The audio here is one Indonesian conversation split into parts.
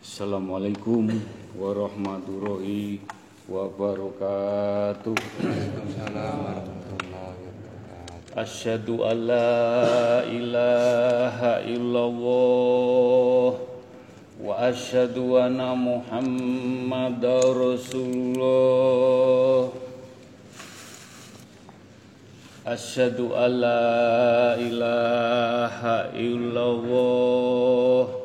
Assalamualaikum warahmatullahi wabarakatuh. Waalaikumsalam warahmatullahi wabarakatuh. Asyhadu an la ilaha illallah wa asyhadu anna Muhammadar Rasulullah. Asyhadu an la ilaha illallah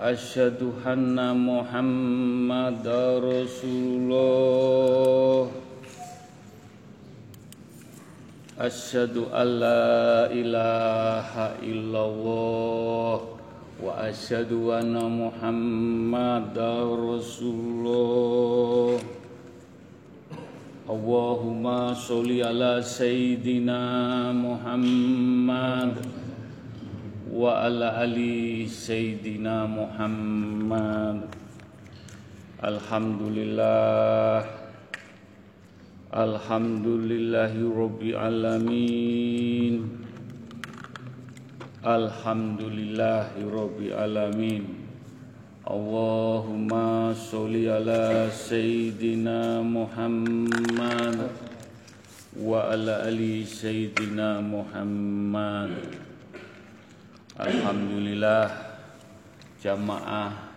wa asyhadu anna Muhammadar Rasulullah. Asyhadu an la ilaha illallah wa asyhadu anna Muhammadar Rasulullah. Allahumma sholli ala sayyidina Muhammad wa ala ali sayyidina Muhammad. Alhamdulillah Alhamdulillahi Rabbil Alamin Alhamdulillahi Rabbil Alamin Allahumma sholli ala Sayyidina Muhammad Wa ala ali Sayyidina Muhammad Alhamdulillah Jamaah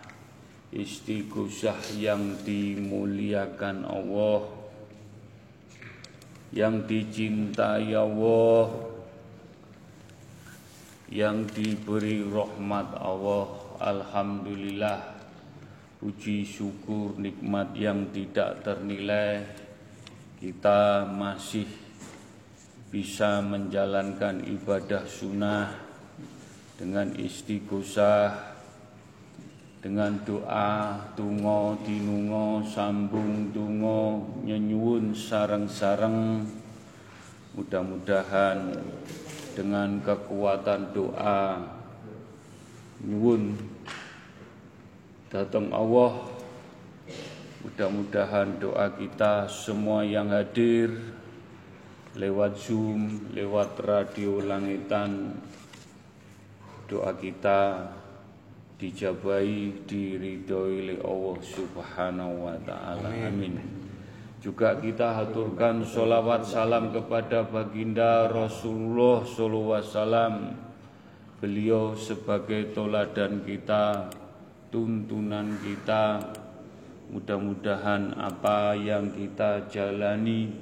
istighosah yang dimuliakan Allah yang dicintai Allah yang diberi rahmat Allah. Alhamdulillah puji syukur nikmat yang tidak ternilai kita masih bisa menjalankan ibadah sunnah dengan istighosah dengan doa tungo dinungo sambung tungo nyenyuun sareng-sareng. Mudah-mudahan dengan kekuatan doa nyuwun datang Allah. Mudah-mudahan doa kita semua yang hadir lewat Zoom, lewat radio langitan doa kita dijabai diridhoi oleh Allah Subhanahu wa taala. Amin. Juga kita haturkan sholawat salam kepada baginda Rasulullah sallallahu alaihi wasallam. Beliau sebagai toladan kita, tuntunan kita. Mudah-mudahan apa yang kita jalani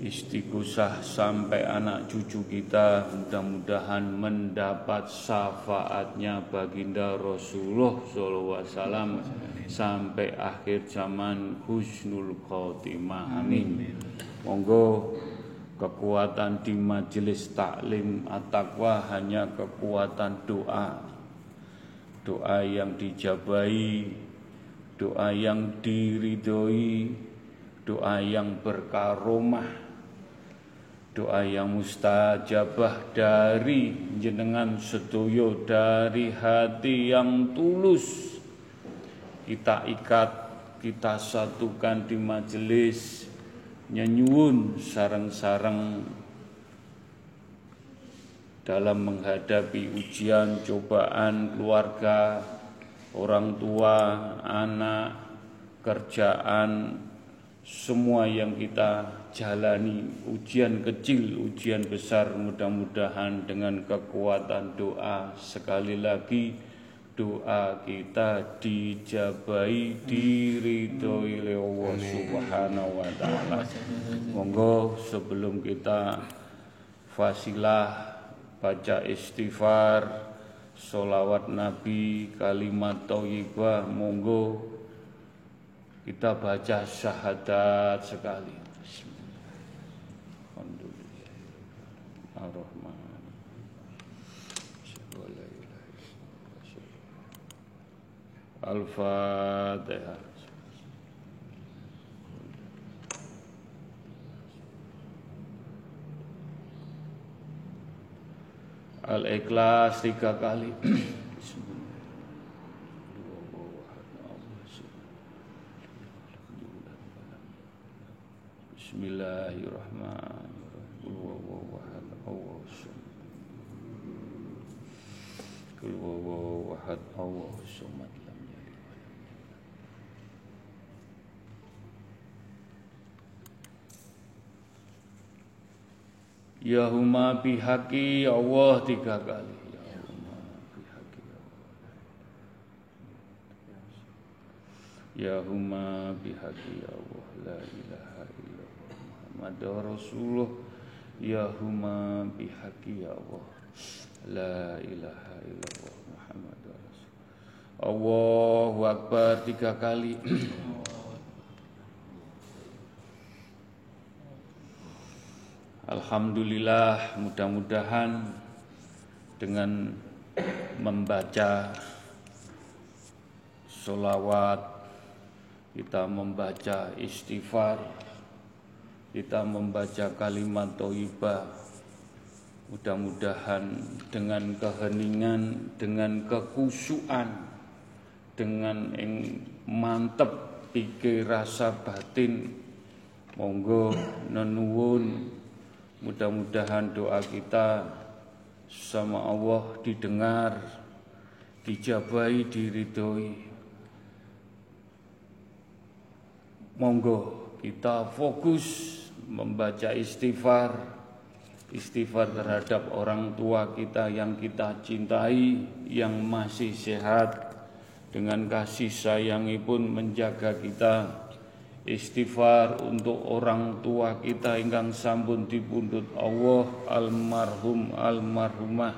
istighosah sampai anak cucu kita mudah-mudahan mendapat syafaatnya baginda Rasulullah SAW sampai akhir zaman husnul khotimah. Amin. Monggo kekuatan di majelis taklim at-taqwa hanya kekuatan doa. Doa yang dijabai doa yang diridhoi doa yang berkaromah doa yang mustajabah dari jenengan sedoyo dari hati yang tulus. Kita ikat kita satukan di majelis nyenyuun sarang-sarang dalam menghadapi ujian cobaan keluarga orang tua anak kerjaan semua yang kita jalani ujian kecil, ujian besar mudah-mudahan dengan kekuatan doa sekali lagi doa kita dijabai diridhoi oleh Allah Subhanahu wa taala. Monggo sebelum kita fasilah baca istighfar solawat Nabi kalimat thayyibah monggo kita baca syahadat sekali. Ar-Rahman. Al-Fatihah. Al-Ikhlas tiga kali. Bismillahirrahmanirrahim. Huwallahu Allahu ahad. Allahu somad lam yalid walam Ya huma bihaqi Allah tiga kali. Ya huma bihaqi Allah Ya huma bihaqi Allah La ilaha illallah Muhammad Rasulullah. Ya huma bihaqi Allah La ilaha illallah Muhammad Allahu Akbar tiga kali. Alhamdulillah mudah-mudahan dengan membaca solawat kita membaca istighfar kita membaca kalimat toibah mudah-mudahan dengan keheningan dengan kekusuan dengan yang mantep pikir rasa batin monggo nenuwun Mudah-mudahan doa kita sama Allah didengar, dijabai, diridhoi. Monggo kita fokus membaca istighfar, istighfar terhadap orang tua kita yang kita cintai, yang masih sehat, dengan kasih sayangi pun menjaga kita. Istighfar untuk orang tua kita ingkang sampun dipundhut Allah almarhum almarhumah.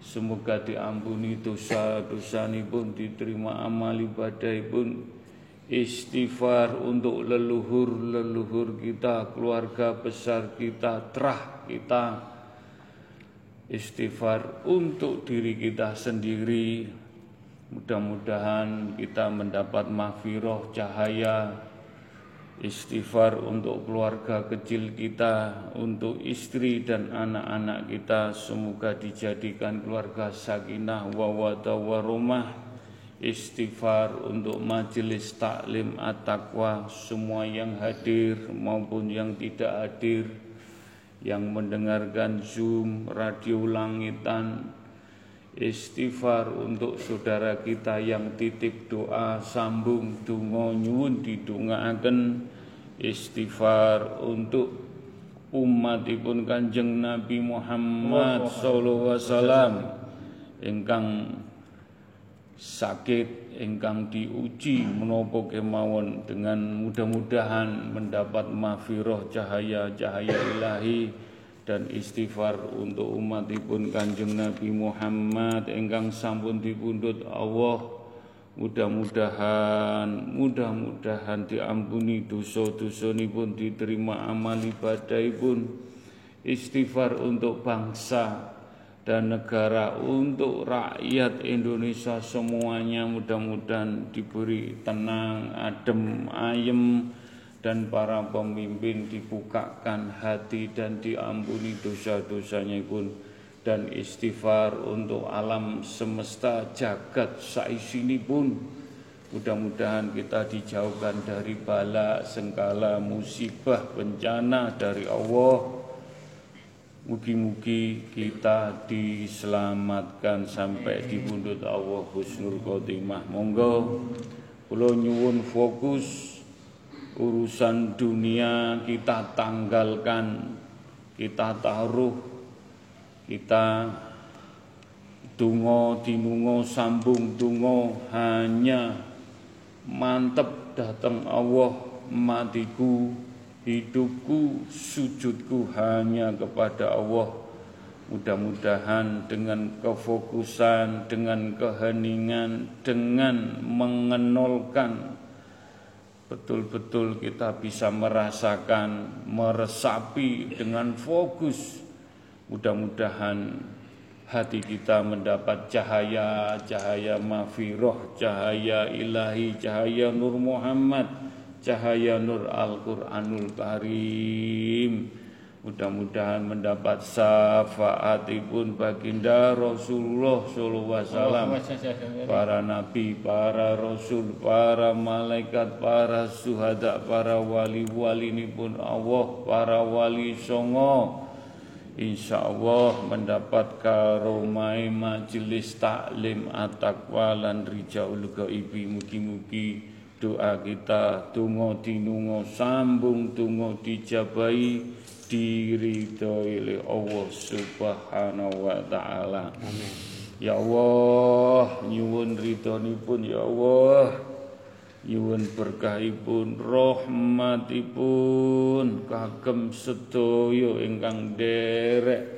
Semoga diampuni dosa-dosa pun diterima amal ibadah pun istighfar untuk leluhur-leluhur kita keluarga besar kita terah kita. Istighfar untuk diri kita sendiri. Mudah-mudahan kita mendapat mahfirah cahaya. Istighfar untuk keluarga kecil kita, untuk istri dan anak-anak kita, semoga dijadikan keluarga sakinah wawata warumah, istighfar untuk majelis taklim at-taqwa, semua yang hadir maupun yang tidak hadir, yang mendengarkan Zoom, radio langitan, istighfar untuk saudara kita yang titip doa sambung donga nyuwun didongaaken. Istighfar untuk umatipun Kanjeng Nabi Muhammad sallallahu alaihi wasallam. ingkang sakit ingkang diuji menapa kemawon dengan mudah-mudahan mendapat mahfirah cahaya-cahaya ilahi dan istighfar untuk umatipun Kanjeng Nabi Muhammad. Ingkang sampun dipundhut Allah mudah-mudahan mudah-mudahan diampuni dosa-dosa pun diterima amal ibadah pun istighfar untuk bangsa dan negara untuk rakyat Indonesia semuanya mudah-mudahan diberi tenang, adem, ayem, dan para pemimpin dibukakan hati dan diampuni dosa-dosanya pun dan istighfar untuk alam semesta jagat saisini pun mudah-mudahan kita dijauhkan dari bala sengkala musibah bencana dari Allah Mugi-mugi kita diselamatkan sampai di bundut Allah husnul khotimah. Monggo kula nyuwun fokus urusan dunia kita tanggalkan, kita taruh, kita dungo dinungo sambung dungo hanya mantep datang Allah matiku hidupku sujudku hanya kepada Allah mudah-mudahan dengan kefokusan dengan keheningan dengan mengenolkan betul-betul kita bisa merasakan, meresapi dengan fokus. Mudah-mudahan hati kita mendapat cahaya, cahaya mafiroh, cahaya ilahi, cahaya Nur Muhammad, cahaya Nur Al-Quranul Karim. Mudah-mudahan mendapat syafaatipun baginda Rasulullah sallallahu alaihi wasallam, para nabi, para rasul, para malaikat, para suhada, para wali-wali ini pun Allah, para wali songo. Insya Allah mendapat karomai majelis taklim at-taqwa lan rijaul gaibi mugi-mugi doa kita tungo tinungo sambung tungo dijabai diridhoi oleh Allah Subhanahu wa taala. Ya Allah, nyuwun ridhonipun ya Allah. Nyuwun berkahipun, rahmatipun kagem sedaya ingkang derek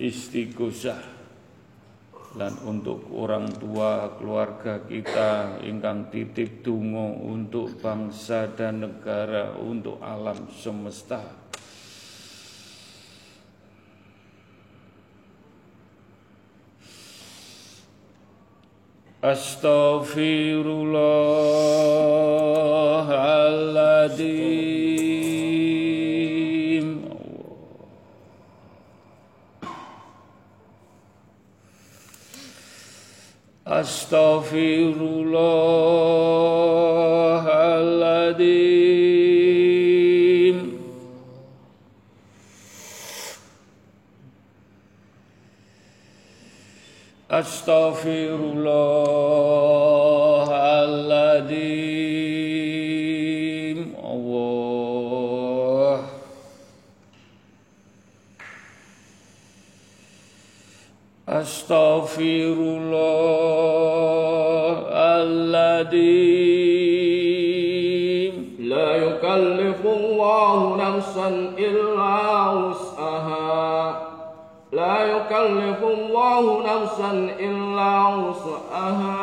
istighosah dan untuk orang tua keluarga kita ingkang titip tungo untuk bangsa dan negara untuk alam semesta. Astaghfirullahaladzim Astaghfirullahaladzim Astaghfirullahaladzim Allah Astaghfirullahaladzim نفسا إلا وسعها لا يكلف الله نفسا إلا وسعها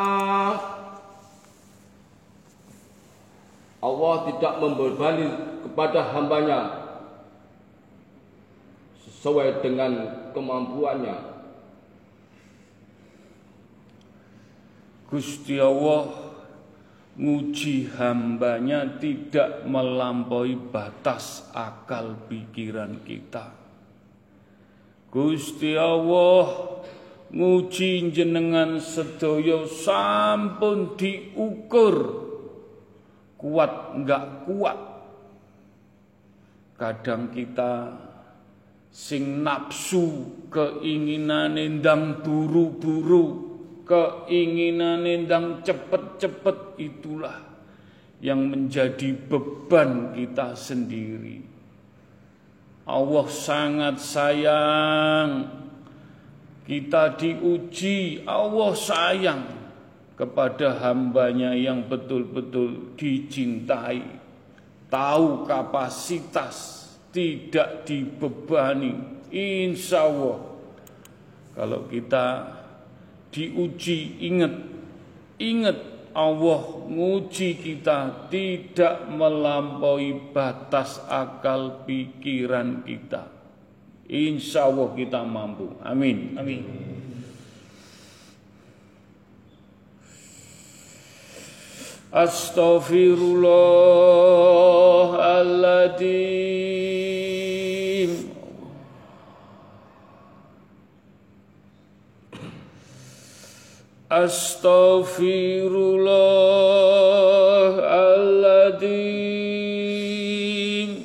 Allah tidak membebani kepada hambanya sesuai dengan kemampuannya. Gusti Allah nguji hambanya tidak melampaui batas akal pikiran kita. Gusti Allah nguji jenengan sedaya sampun diukur kuat enggak kuat. Kadang kita sing nafsu keinginan ndang buru-buru keinginan ndang cepet-cepet itulah yang menjadi beban kita sendiri. Allah sangat sayang. Kita diuji Allah sayang kepada hambanya yang betul-betul dicintai. Tahu kapasitas tidak dibebani. Insya Allah kalau kita diuji ingat ingat Allah nguji kita tidak melampaui batas akal pikiran kita. Insya Allah kita mampu. Amin. Amin. Astaghfirullahaladzim Astaghfirullahaladzim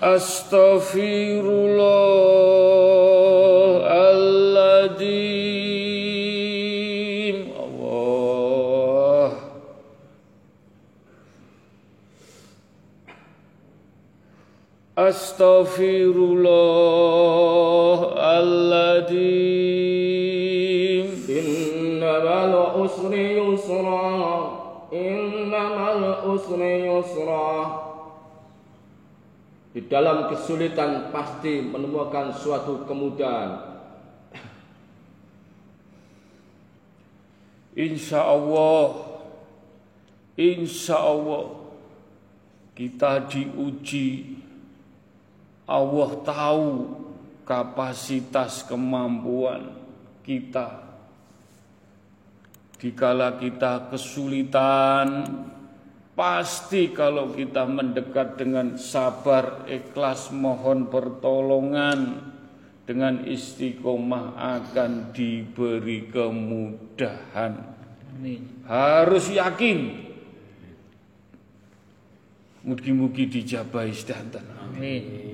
Astaghfirullahaladzim astaghfirullahaladzim Innamal usri yusra Innamal usri yusra Di dalam kesulitan pasti menemukan suatu kemudahan. Insya Allah Insya Allah kita diuji Allah tahu kapasitas kemampuan kita Dikala kita kesulitan Pasti kalau kita mendekat dengan sabar, ikhlas, mohon pertolongan Dengan istiqomah akan diberi kemudahan Harus yakin Mugi-mugi dijabahi sedanten. Amin.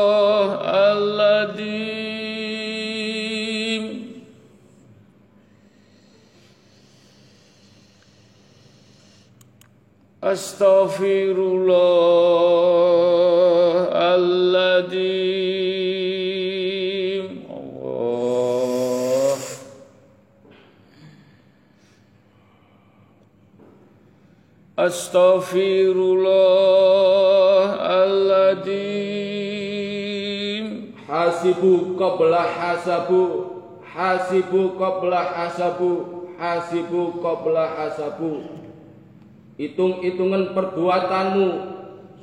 Astaghfirullahaladzim. Allah. Astaghfirullahaladzim. Hasibu qabla hasabu. Hasibu qabla hasabu. Hasibu qabla hasabu Hitung-hitungan perbuatanmu.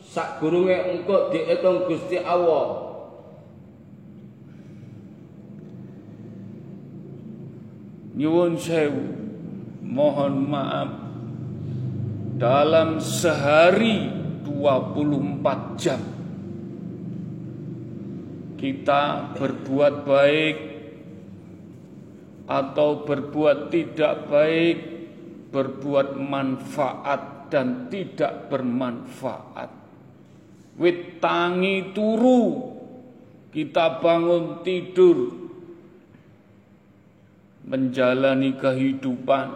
Sak gurunge engko diitung Gusti Allah. Nyuwun sewu. Mohon maaf. Dalam sehari 24 jam. Kita berbuat baik Atau berbuat tidak baik Berbuat manfaat dan tidak bermanfaat. Wit tangi turu Kita bangun tidur. Menjalani kehidupan.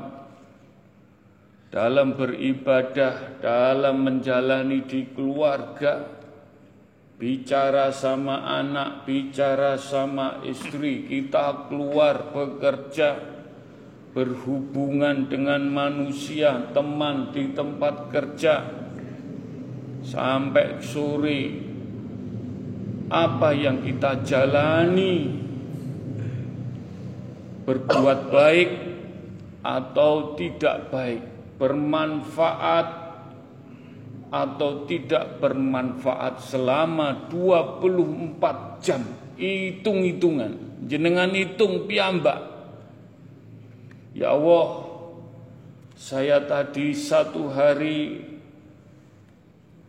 Dalam beribadah, dalam menjalani di keluarga, bicara sama anak, bicara sama istri, kita keluar bekerja, berhubungan dengan manusia, teman di tempat kerja, sampai sore. Apa yang kita jalani berbuat baik atau tidak baik, bermanfaat atau tidak bermanfaat selama 24 jam. Hitung-hitungan, jenengan hitung piambak. Ya Allah, saya tadi satu hari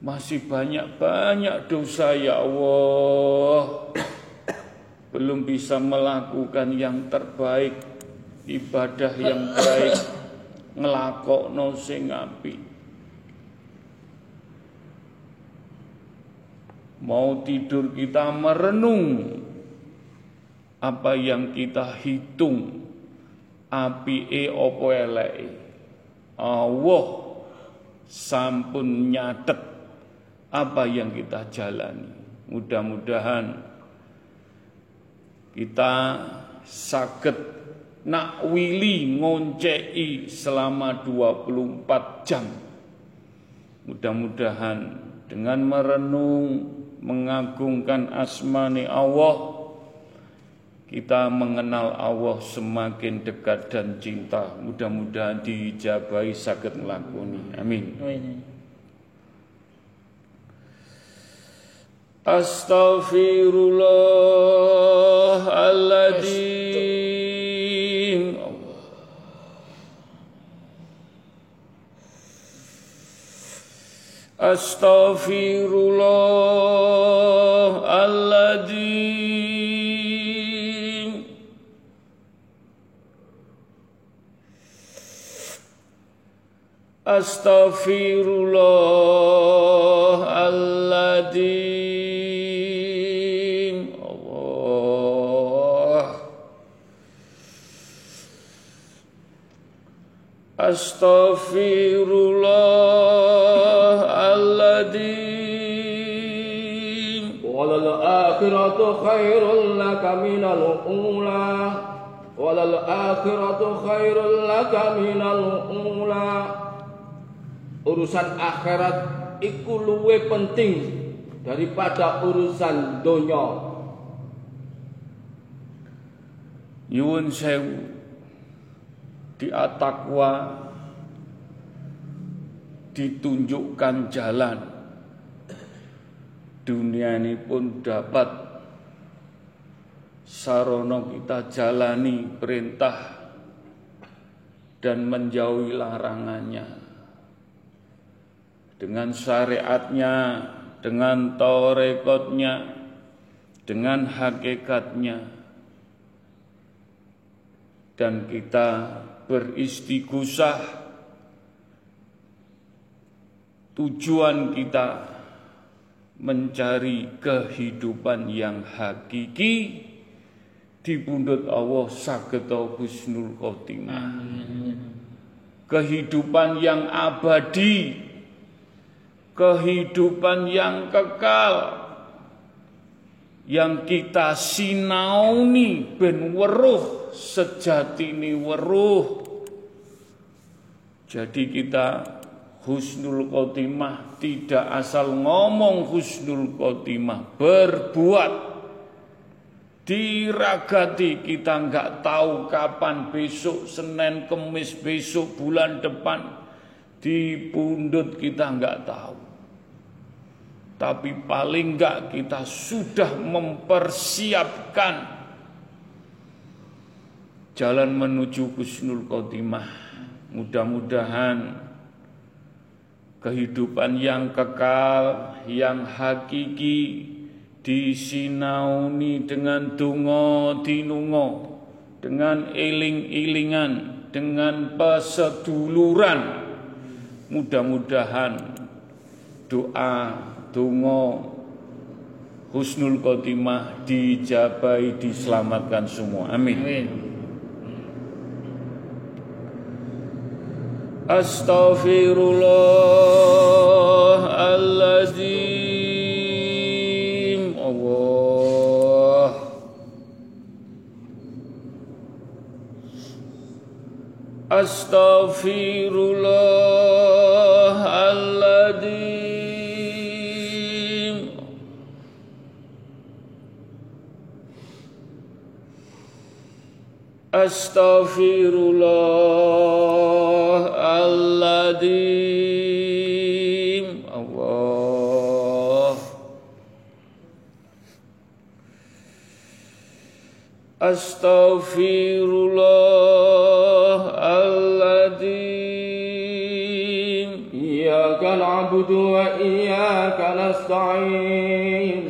masih banyak-banyak dosa ya Allah belum bisa melakukan yang terbaik, ibadah yang baik, ngelakokno sing apik. Mau tidur kita merenung apa yang kita hitung api e opo eleke. Allah sampun nyatet apa yang kita jalani. Mudah-mudahan kita sakit nak wili ngoncei selama 24 jam. Mudah-mudahan dengan merenung mengagungkan asmani Allah kita mengenal Allah semakin dekat dan cinta. Mudah-mudahan dijabai sakit melakoni. Amin. Amin. Astaghfirullahaladzim Astaghfirullahaladzim أستغفر الله العظيم الله. أستغفر الله العظيم وللآخرة خير لك من الأولى. وللآخرة خير لك من الأولى. Urusan akhirat iku luwe penting daripada urusan donya. Nyuwun sewu. Di atakwa ditunjukkan jalan. Dunia ini pun dapat sarono kita jalani perintah dan menjauhi larangannya. Dengan syariatnya, dengan torekotnya, dengan hakikatnya. Dan kita beristighosah tujuan kita mencari kehidupan yang hakiki di pundut Allah sageta husnul khotimah. Kehidupan yang abadi, kehidupan yang kekal, yang kita sinauni ben weruh sejatine weruh. Jadi kita husnul khotimah tidak asal ngomong husnul khotimah, berbuat diragati kita nggak tahu kapan besok Senin Kemis besok bulan depan di pundut kita nggak tahu tapi paling nggak kita sudah mempersiapkan jalan menuju Husnul Khotimah. Mudah-mudahan kehidupan yang kekal yang hakiki disinauni dengan dungo dinungo dengan eling-elingan dengan peseduluran. Mudah-mudahan doa dungo husnul khotimah dijabai diselamatkan semua. Amin, amin. Astaghfirullahaladzim Astaghfirullahaladzim أستغفر الله العظيم الله. أستغفر الله العظيم إياك نعبد وإياك نستعين.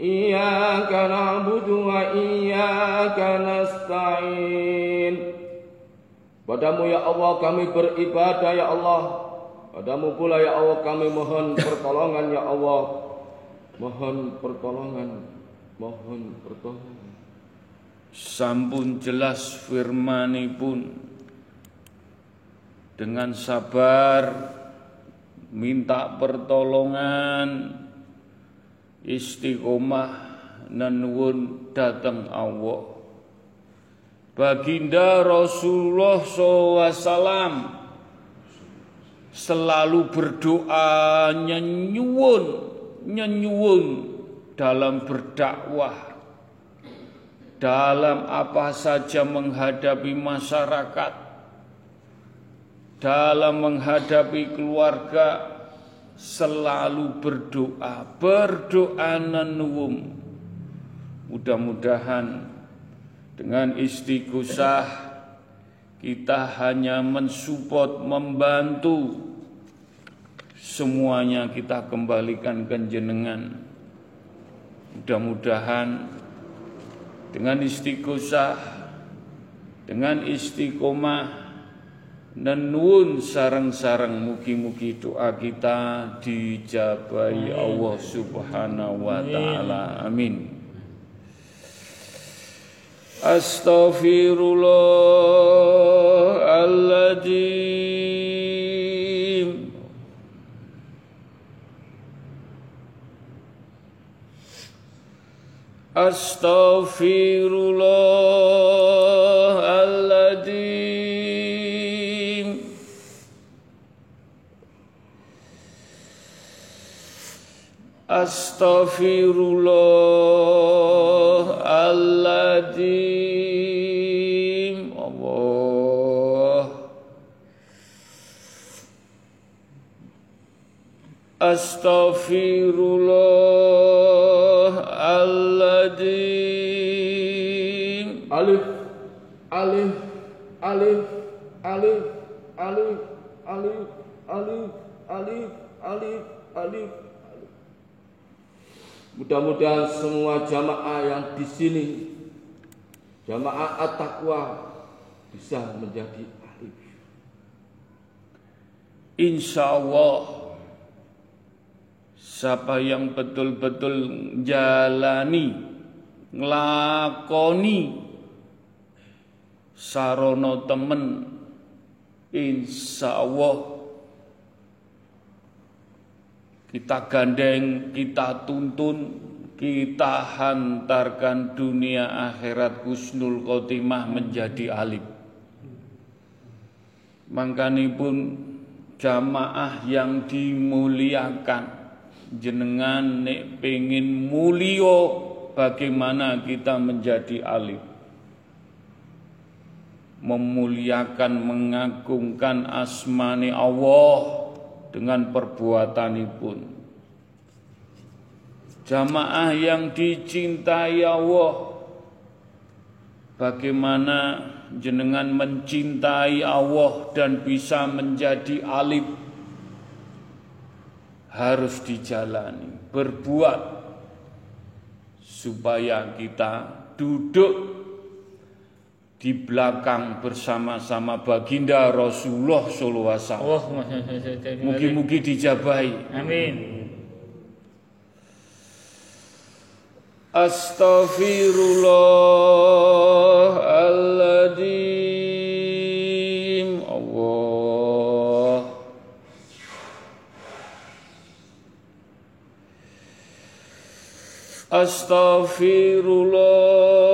إياك نعبد وإياك nasta'in. Padamu ya Allah kami beribadah ya Allah. Padamu pula ya Allah kami mohon pertolongan ya Allah. Mohon pertolongan Mohon pertolongan. Sampun jelas firmanipun. Dengan sabar Minta pertolongan Istiqomah Nenuun datang Allah. Baginda Rasulullah SAW selalu berdoa nyenyuun nyenyuun dalam berdakwah dalam apa saja menghadapi masyarakat dalam menghadapi keluarga selalu berdoa, berdoa nanuwum. Mudah-mudahan dengan istighosah kita hanya mensupport, membantu semuanya kita kembalikan ke jenengan. Mudah-mudahan dengan istighosah, dengan istiqomah, Nenun sarang-sarang mugi-mugi doa kita dijabai Allah Subhanahu wa taala. Amin. Astaghfirullahaladzim Astaghfirullahaladzim Astaghfirullahaladzim Allah Astaghfirullahaladzim Alif Alif Alif alif alif alif alif alif alif alif. Mudah-mudahan semua jamaah yang di sini jamaah at-taqwa bisa menjadi alif. Insya Allah Siapa yang betul-betul jalani Ngelakoni Sarono temen Insya Allah Kita gandeng, kita tuntun Kita hantarkan dunia akhirat Husnul Khotimah menjadi alif. Mangkanipun jamaah yang dimuliakan jenengan nek pengin mulio bagaimana kita menjadi alif? Memuliakan mengagungkan asmani Allah dengan perbuatanipun. Jamaah yang dicintai Allah bagaimana jenengan mencintai Allah dan bisa menjadi alif harus dijalani, berbuat supaya kita duduk di belakang bersama-sama baginda Rasulullah sallallahu alaihi wasallam. Mugi-mugi dijabahi. Amin. Astaghfirullahaladzim Allah Astaghfirullahaladzim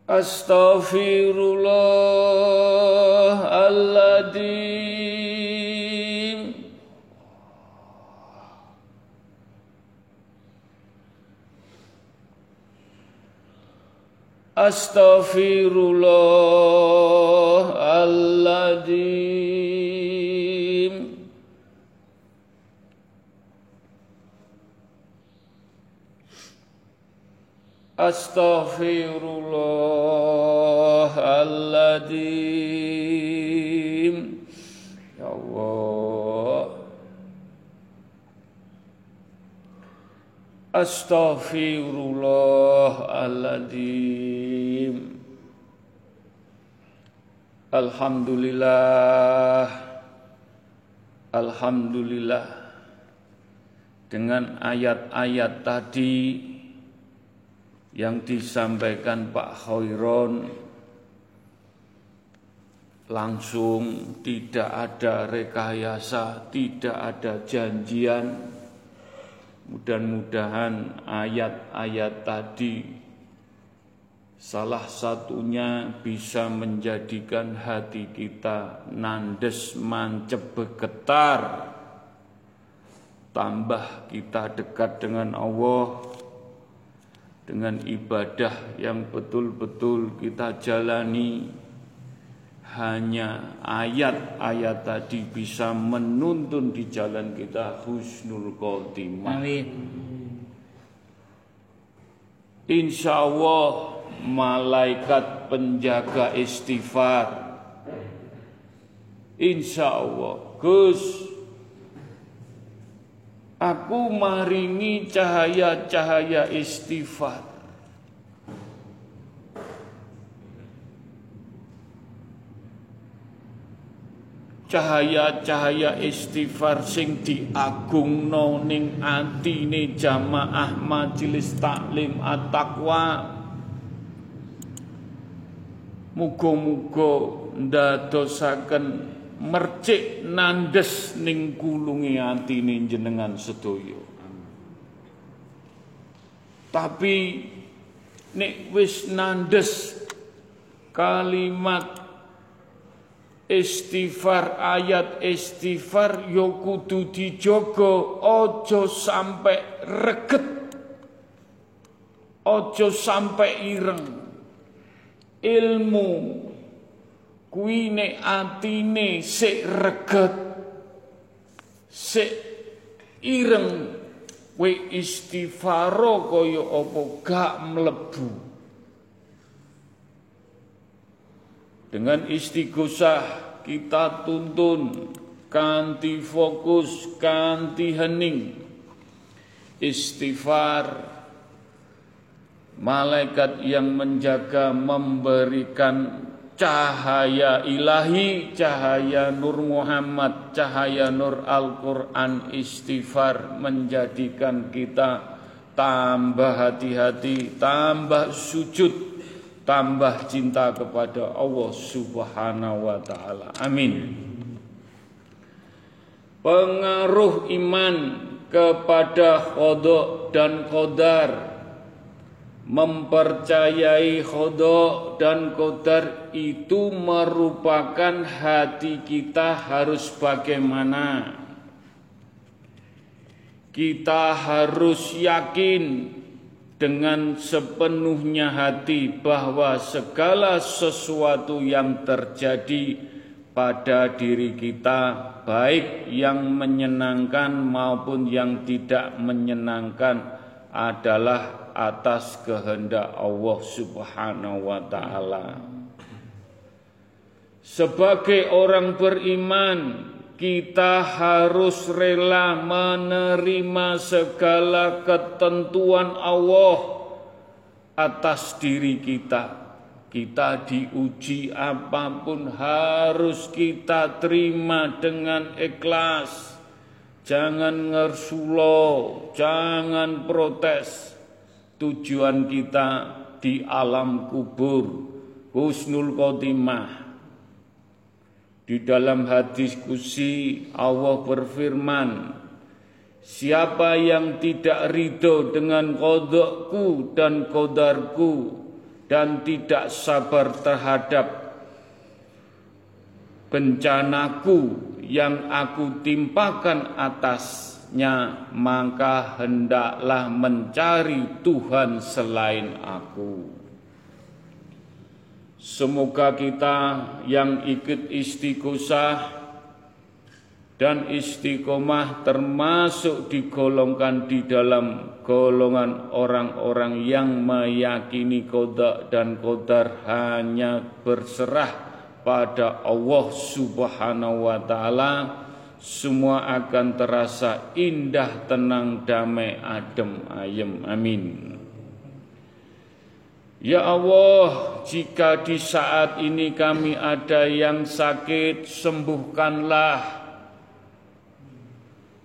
Astaghfirullahaladzim Astaghfirullahaladzim Astaghfirullahaladzim Ya Allah. Astaghfirullahaladzim Alhamdulillah. Alhamdulillah. Dengan ayat-ayat tadi yang disampaikan Pak Khairon langsung tidak ada rekayasa, tidak ada janjian. Mudah-mudahan ayat-ayat tadi salah satunya bisa menjadikan hati kita nandes mancep bergetar. Tambah kita dekat dengan Allah dengan ibadah yang betul-betul kita jalani hanya ayat-ayat tadi bisa menuntun di jalan kita husnul khotimah. Amin. Insya Allah malaikat penjaga istighfar. Insya Allah Gus Aku maringi cahaya-cahaya istighfar. Cahaya-cahaya istighfar sing diagungno ning atine jamaah majelis taklim at-taqwa. Muga-muga ndadosaken mercik nandes ning kulunge atine jenengan sedaya. Tapi nek wis nandes kalimat istighfar ayat istighfar yo kudu dijogo ojo sampai reget ojo sampai ireng. Ilmu kuine atine sik reget sik ireng. We istighfaro kaya apa gak mlebu. Dengan istighosah kita tuntun kanti fokus kanti hening. Istighfar malaikat yang menjaga memberikan cahaya ilahi, cahaya Nur Muhammad, cahaya Nur Al-Quran istighfar menjadikan kita tambah hati-hati, tambah sujud, tambah cinta kepada Allah Subhanahu wa taala. Amin. Pengaruh iman kepada kodok dan kodar mempercayai khodok dan kodar itu merupakan hati kita harus bagaimana? Kita harus yakin dengan sepenuhnya hati bahwa segala sesuatu yang terjadi pada diri kita baik yang menyenangkan maupun yang tidak menyenangkan adalah atas kehendak Allah Subhanahu wa taala. Sebagai orang beriman, kita harus rela menerima segala ketentuan Allah atas diri kita. Kita diuji apa pun harus kita terima dengan ikhlas. Jangan ngersulo, jangan protes tujuan kita di alam kubur husnul khotimah. Di dalam hadis kusi Allah berfirman Siapa yang tidak ridho dengan kodokku dan kodarku dan tidak sabar terhadap bencanaku yang aku timpakan atas nya maka hendaklah mencari Tuhan selain aku. Semoga kita yang ikut istiqosah dan istiqomah termasuk digolongkan di dalam golongan orang-orang yang meyakini kodak dan kodar hanya berserah pada Allah Subhanahu wa taala semua akan terasa indah, tenang, damai, adem, ayem. Amin. Ya Allah, jika di saat ini kami ada yang sakit, sembuhkanlah.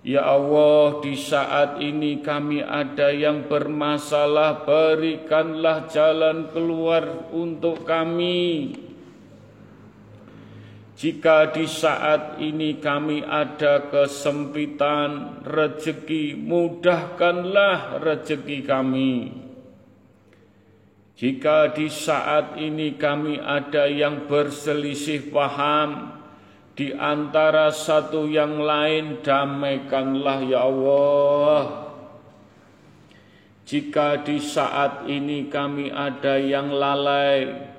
Ya Allah, di saat ini kami ada yang bermasalah, berikanlah jalan keluar untuk kami. Jika di saat ini kami ada kesempitan rezeki, mudahkanlah rezeki kami. Jika di saat ini kami ada yang berselisih paham di antara satu yang lain, damaikanlah ya Allah. Jika di saat ini kami ada yang lalai,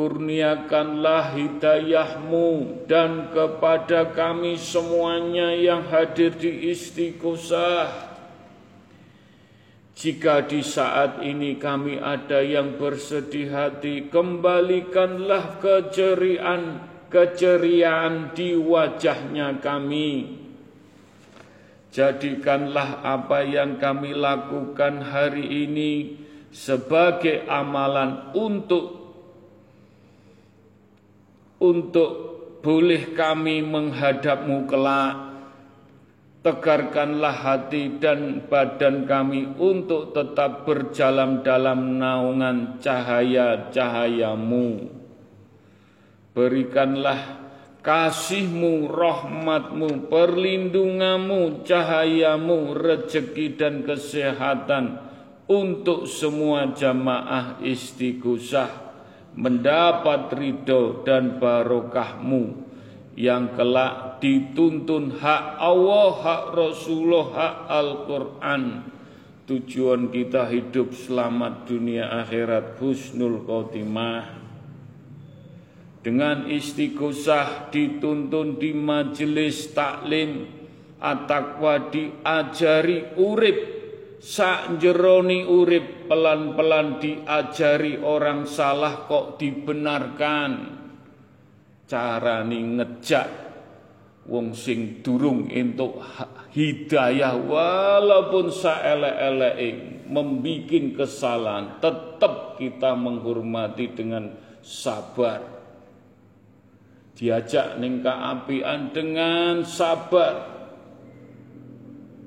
Kurniakanlah hidayahmu dan kepada kami semuanya yang hadir di istiqosah. Jika di saat ini kami ada yang bersedih hati, kembalikanlah keceriaan, keceriaan di wajahnya kami. Jadikanlah apa yang kami lakukan hari ini sebagai amalan untuk untuk boleh kami menghadapmu kelak. Tegarkanlah hati dan badan kami untuk tetap berjalan dalam naungan cahaya-cahayamu. Berikanlah kasihmu, rahmatmu, perlindunganmu, cahayamu, rezeki dan kesehatan untuk semua jamaah istighosah mendapat ridho dan barokahmu yang kelak dituntun hak Allah, hak Rasulullah, hak Al-Quran. Tujuan kita hidup selamat dunia akhirat husnul khotimah. Dengan istighosah dituntun di majelis taklim atakwa diajari urip sak jeroni urip pelan-pelan diajari orang salah kok dibenarkan. Carane ngejak wong sing durung entuk hidayah walaupun saelek-eleke membikin kesalahan tetap kita menghormati dengan sabar. Diajak ning kaapian dengan sabar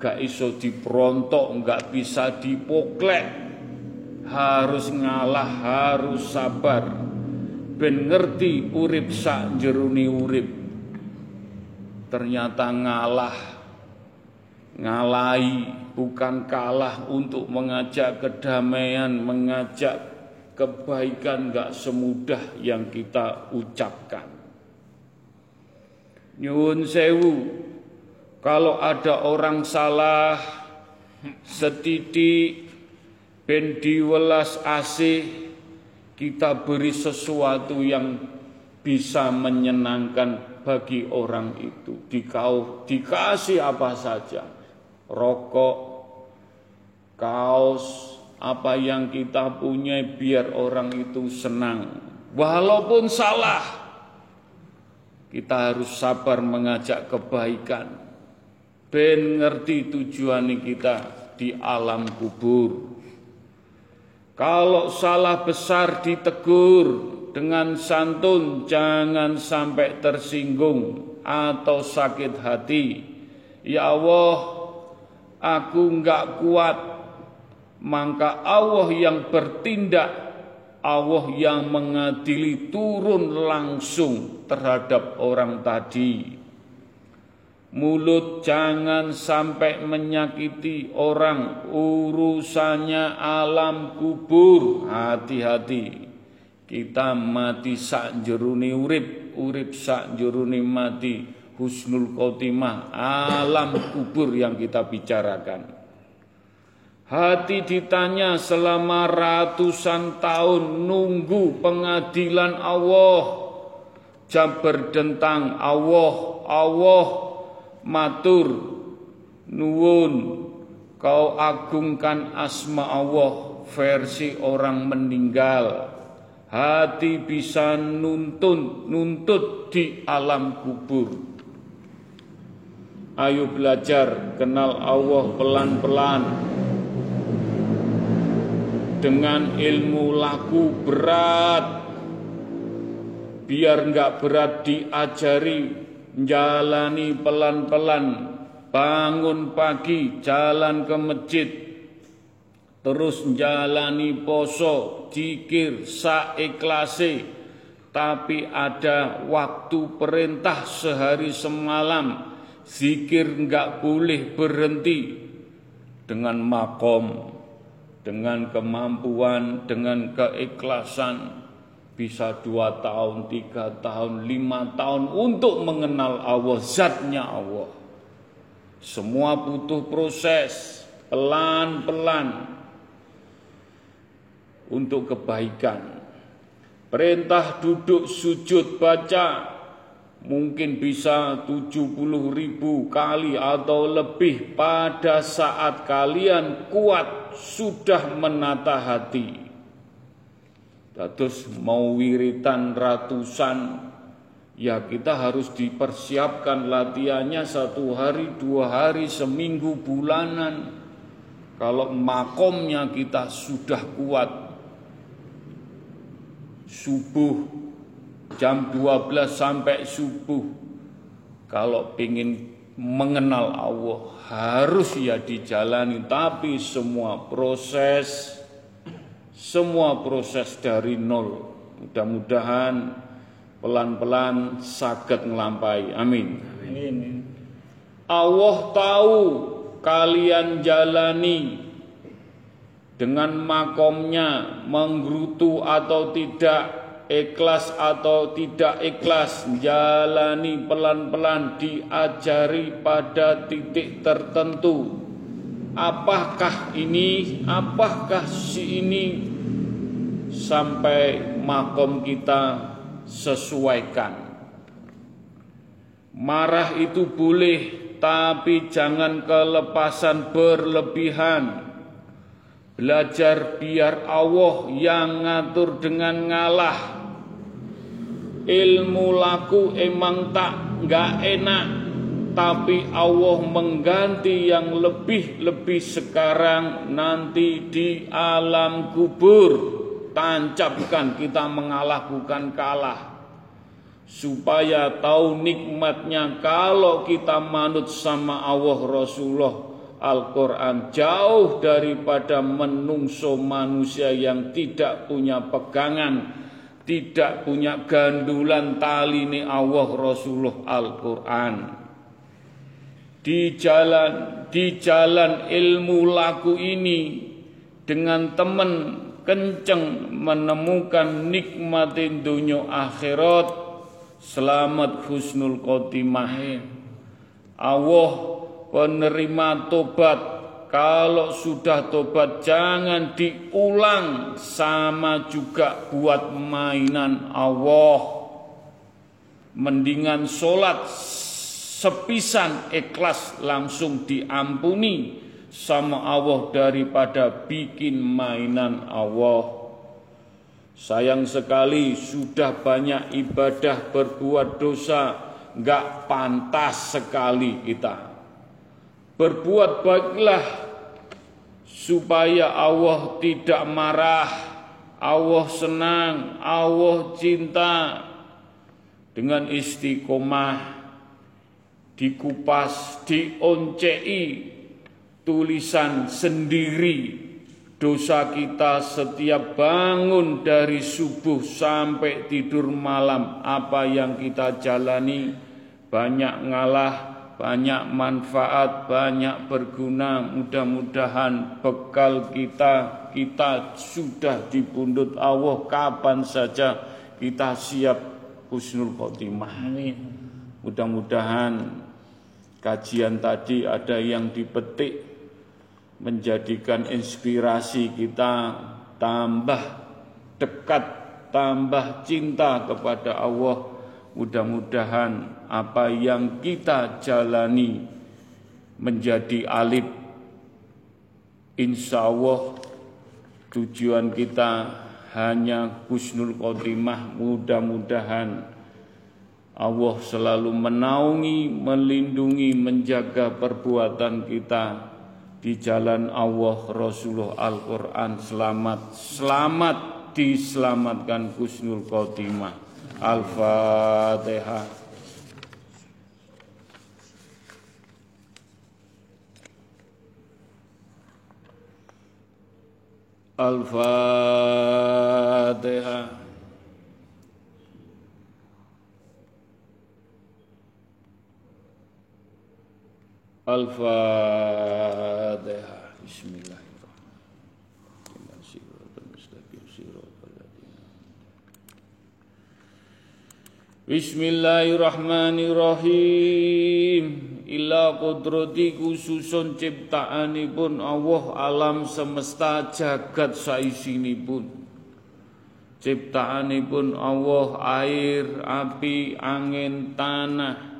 gak iso diperontok gak bisa dipoklek. Harus ngalah harus sabar. Ben ngerti urip sak jeruni urip. Ternyata ngalah. Ngalai bukan kalah untuk mengajak kedamaian mengajak kebaikan. Gak semudah yang kita ucapkan. Nyun sewu kalau ada orang salah setitik ben diwelas asih kita beri sesuatu yang bisa menyenangkan bagi orang itu. Dikau, dikasih apa saja, rokok, kaos, apa yang kita punya biar orang itu senang. Walaupun salah, kita harus sabar mengajak kebaikan. Ben ngerti tujuan kita di alam kubur. Kalau salah besar ditegur dengan santun, jangan sampai tersinggung atau sakit hati. Ya Allah, aku enggak kuat. Maka Allah yang bertindak, Allah yang mengadili turun langsung terhadap orang tadi. Mulut jangan sampai menyakiti orang. Urusannya alam kubur. Hati-hati. Kita mati sak jeruni urip. Urip sak jeruni mati. Husnul khotimah. Alam kubur yang kita bicarakan. Hati ditanya selama ratusan tahun Nunggu pengadilan Allah? Jam berdentang Allah Allah matur nuwun. Kau agungkan asma Allah versi orang meninggal. Hati bisa nuntun nuntut di alam kubur. Ayo belajar kenal Allah pelan-pelan. Dengan ilmu laku berat. Biar enggak berat diajari jalani pelan-pelan, bangun pagi, jalan ke masjid, terus jalani poso, jikir, saiklase, tapi ada waktu perintah sehari semalam, zikir enggak boleh berhenti. Dengan makom, dengan kemampuan, dengan keikhlasan, bisa dua tahun, tiga tahun, lima tahun untuk mengenal Allah, zatnya Allah. Semua butuh proses pelan-pelan untuk kebaikan. Perintah duduk sujud baca mungkin bisa 70 ribu kali atau lebih pada saat kalian kuat sudah menata hati Dados mau wiritan ratusan. Ya kita harus dipersiapkan latihannya satu hari, dua hari, seminggu, bulanan. Kalau makomnya kita sudah kuat Subuh jam 12 sampai subuh Kalau ingin mengenal Allah harus ya dijalani. Tapi semua proses semua proses dari nol. Mudah-mudahan pelan-pelan sakit ngelampai. Amin. Amin. Allah tahu kalian jalani dengan makomnya menggerutu atau tidak ikhlas atau tidak ikhlas jalani pelan-pelan diajari pada titik tertentu apakah ini? Apakah si ini? Sampai makom kita sesuaikan. Marah itu boleh tapi jangan kelepasan berlebihan. Belajar biar Allah yang ngatur dengan ngalah. Ilmu laku emang tak nggak enak Tapi Allah mengganti yang lebih-lebih sekarang Nanti di alam kubur. Tancapkan kita mengalah bukan kalah. Supaya tahu nikmatnya kalau kita manut sama Allah Rasulullah. Al-Quran jauh daripada menungso manusia yang tidak punya pegangan tidak punya gandulan tali ini Allah Rasulullah Al-Quran di jalan di jalan ilmu laku ini dengan teman kenceng menemukan nikmatin dunia akhirat. Selamat husnul khotimah. Allah penerima tobat. Kalau sudah tobat jangan diulang sama juga buat mainan Allah. Mendingan sholat sepisan ikhlas langsung diampuni sama Allah daripada bikin mainan Allah. Sayang sekali sudah banyak ibadah berbuat dosa Gak pantas sekali kita. Berbuat baiklah supaya Allah tidak marah, Allah senang, Allah cinta dengan istiqomah dikupas, dioncei tulisan sendiri dosa kita setiap bangun dari subuh sampai tidur malam apa yang kita jalani banyak ngalah banyak manfaat, banyak berguna. Mudah-mudahan bekal kita kita sudah di pundut Allah kapan saja kita siap husnul khotimah. Amin. Mudah-mudahan kajian tadi ada yang dipetik menjadikan inspirasi kita tambah dekat, tambah cinta kepada Allah. Mudah-mudahan apa yang kita jalani menjadi alif. Insya Allah tujuan kita hanya husnul khotimah. Mudah-mudahan Allah selalu menaungi, melindungi, menjaga perbuatan kita di jalan Allah Rasulullah Al-Quran selamat selamat diselamatkan husnul khotimah Al-Fatihah. Al-Fatihah. Al-Fatihah. Bismillah. Bismillahirrahmanirrahim Ila kudrati khususun ciptaanipun Allah alam semesta jagat saisinipun Ciptaanipun Allah air, api, angin, tanah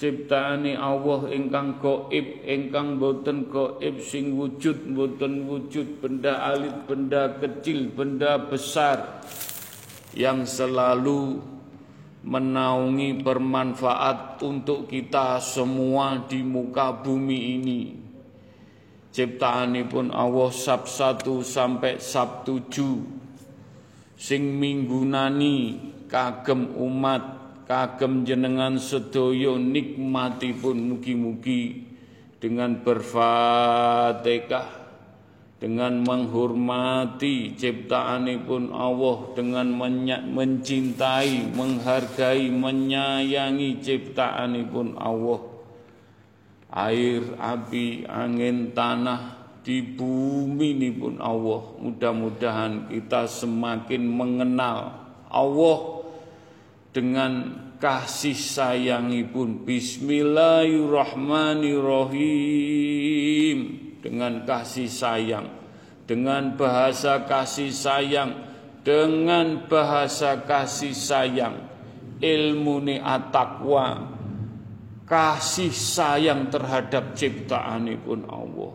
Ciptaane Allah ingkang goib, ingkang boten goib sing wujud boten wujud benda alit, benda kecil, benda besar yang selalu menaungi bermanfaat untuk kita semua di muka bumi ini. Ciptaan pun Allah sab 1 sampai sab 7 sing minggunani kagem umat kagem jenengan sedoyo nikmatipun mugi-mugi dengan berfatihah dengan menghormati ciptaanipun Allah dengan mencintai, menghargai, menyayangi ciptaanipun Allah. Air, api, angin, tanah di bumi ini pun Allah mudah-mudahan kita semakin mengenal Allah dengan kasih sayangipun Bismillahirrahmanirrahim. Dengan kasih sayang dengan bahasa kasih sayang dengan bahasa kasih sayang ilmu ni atakwa kasih sayang terhadap ciptaanipun Allah.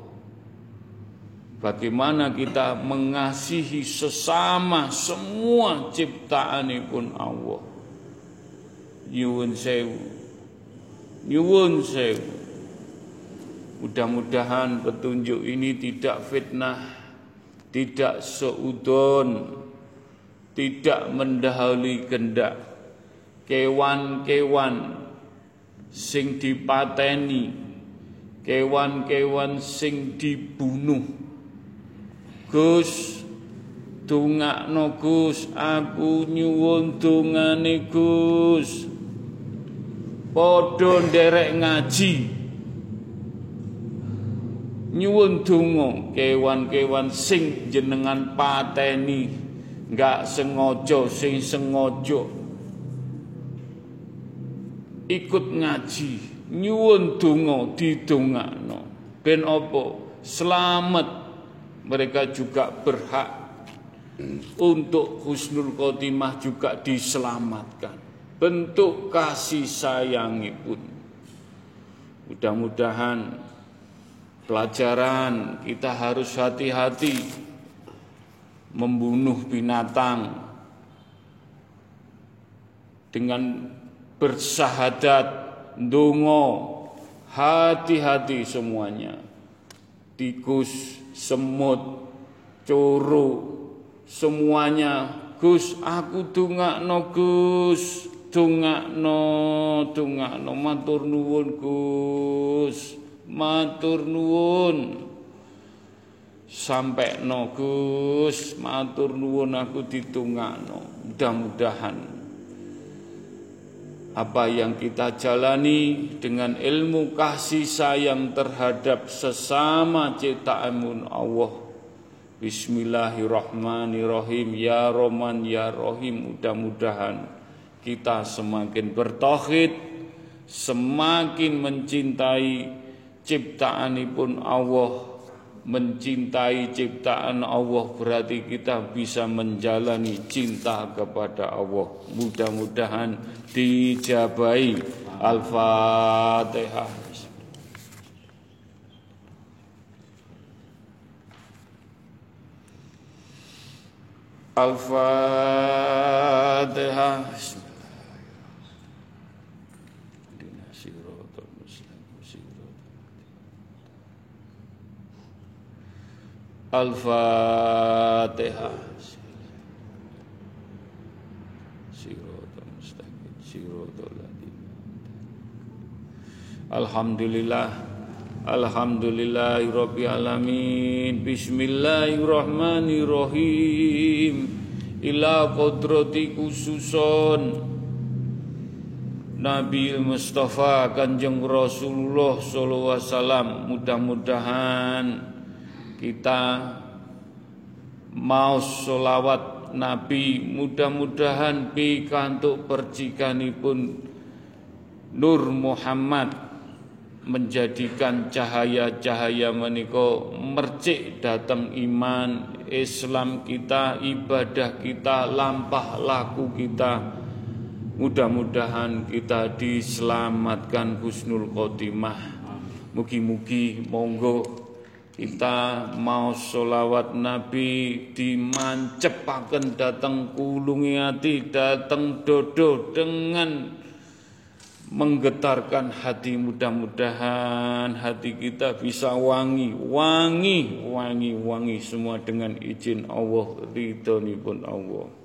Bagaimana kita mengasihi sesama semua ciptaanipun Allah nyuwun sewu nyuwun sewu mudah-mudahan petunjuk ini tidak fitnah tidak seudon tidak mendahului kendak kewan-kewan sing dipateni kewan-kewan sing dibunuh Gus Dungakno Gus, aku nyuwun dungane Gus. Padha nderek ngaji. Nyuwun donga kewan-kewan sing jenengan pateni. Enggak sengaja sing sengaja. Ikut ngaji. Nyuwun donga didongakno. Ben apa? Selamat. Mereka juga berhak. Untuk husnul khotimah juga diselamatkan. Bentuk kasih sayangi pun. Mudah-mudahan pelajaran kita harus hati-hati membunuh binatang dengan bersahadat dongo hati-hati semuanya. Tikus semut coro semuanya. Gus aku dongakno Gus dongakno dongakno matur nuwun Gus. Matur nuwun. Sampai no Gus. Matur nuwun aku ditungakno. Mudah-mudahan apa yang kita jalani dengan ilmu kasih sayang terhadap sesama ciptaan Allah. Bismillahirrahmanirrahim. Ya Roman Ya Rohim Mudah-mudahan kita semakin bertauhid Semakin mencintai ciptaanipun Allah Mencintai ciptaan Allah berarti kita bisa menjalani cinta kepada Allah. Mudah-mudahan dijabai. Al-Fatihah. Al-Fatihah Al-Fatihah Alhamdulillah Alhamdulillahirabbil alamin. Bismillahirrahmanirrahim. Ila qadrati khususon Nabi Mustafa Kanjeng Rasulullah sallallahu alaihi wasallam mudah-mudahan kita mau solawat Nabi mudah-mudahan pikantuk percikanipun Nur Muhammad menjadikan cahaya-cahaya meniko mercik datang iman Islam kita ibadah kita lampah laku kita. Mudah-mudahan kita diselamatkan husnul khotimah. Mugi-mugi monggo kita mau solawat Nabi dimancepaken datang kulungi hati datang dodo dengan menggetarkan hati mudah-mudahan hati kita bisa wangi wangi wangi wangi semua dengan izin Allah pun Allah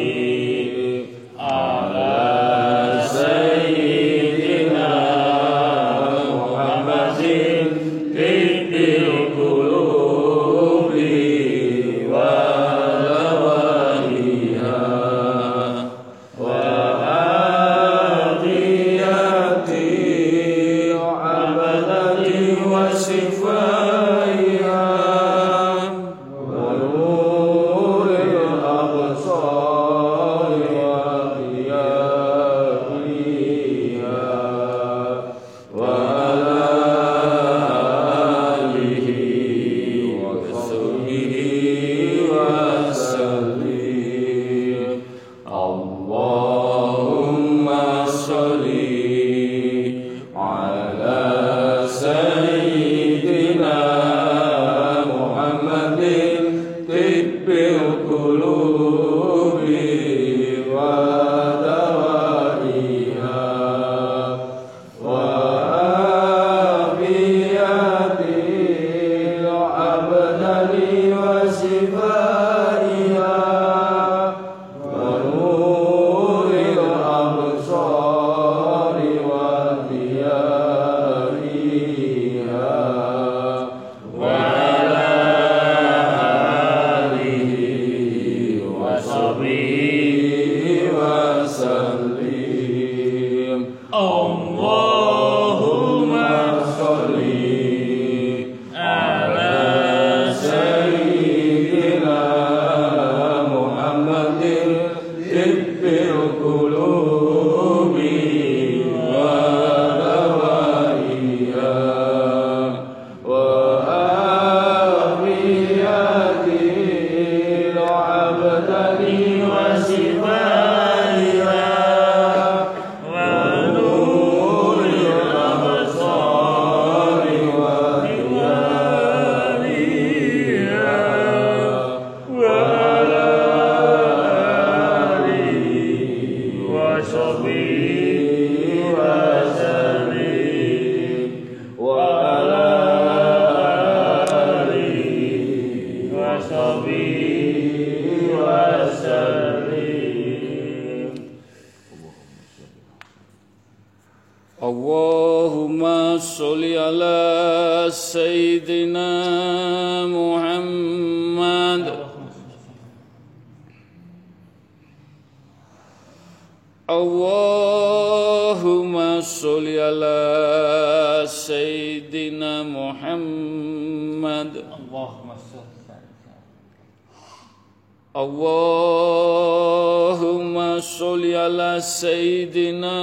Sayyidina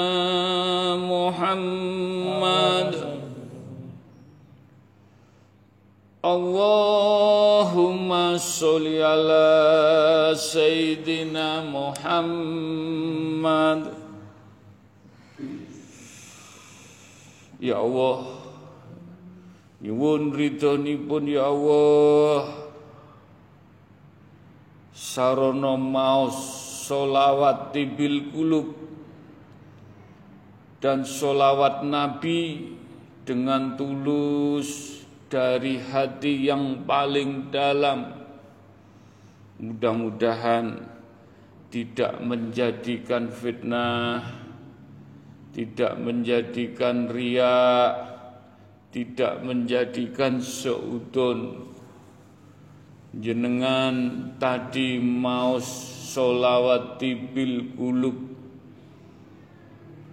Muhammad Allahumma sholli ala Sayyidina Muhammad Ya Allah Nyuwun ridhonipun ya Allah. Sarana maos solawat tibil kulub dan solawat Nabi dengan tulus dari hati yang paling dalam. Mudah-mudahan tidak menjadikan fitnah, tidak menjadikan riak, tidak menjadikan seudon. Jenengan tadi mau solawat tibil kulub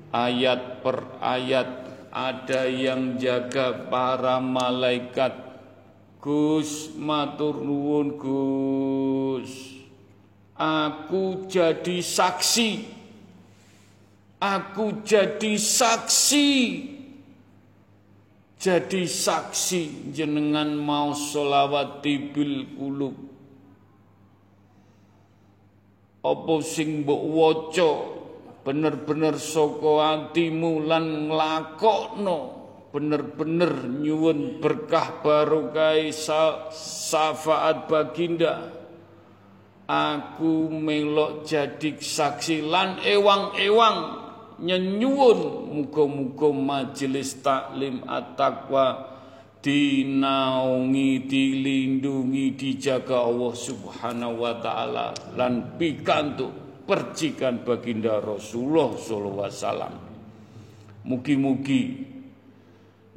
ayat per ayat ada yang jaga para malaikat. Gus matur nuwun Gus. Aku jadi saksi. Aku jadi saksi jadi saksi jenengan mau solawat tibil kulub apa sing mbok waca? Bener-bener saka atimu lan nglakokno. Bener-bener nyuwun berkah barokah syafaat baginda. Aku melok jadi saksi lan ewang-ewang nyenyuwun muga-muga majelis taklim at-taqwa dinaungi dilindungi dijaga Allah Subhanahu wa taala lan pikantuk percikan baginda Rasulullah sallallahu alaihi wasallam. Mugi-mugi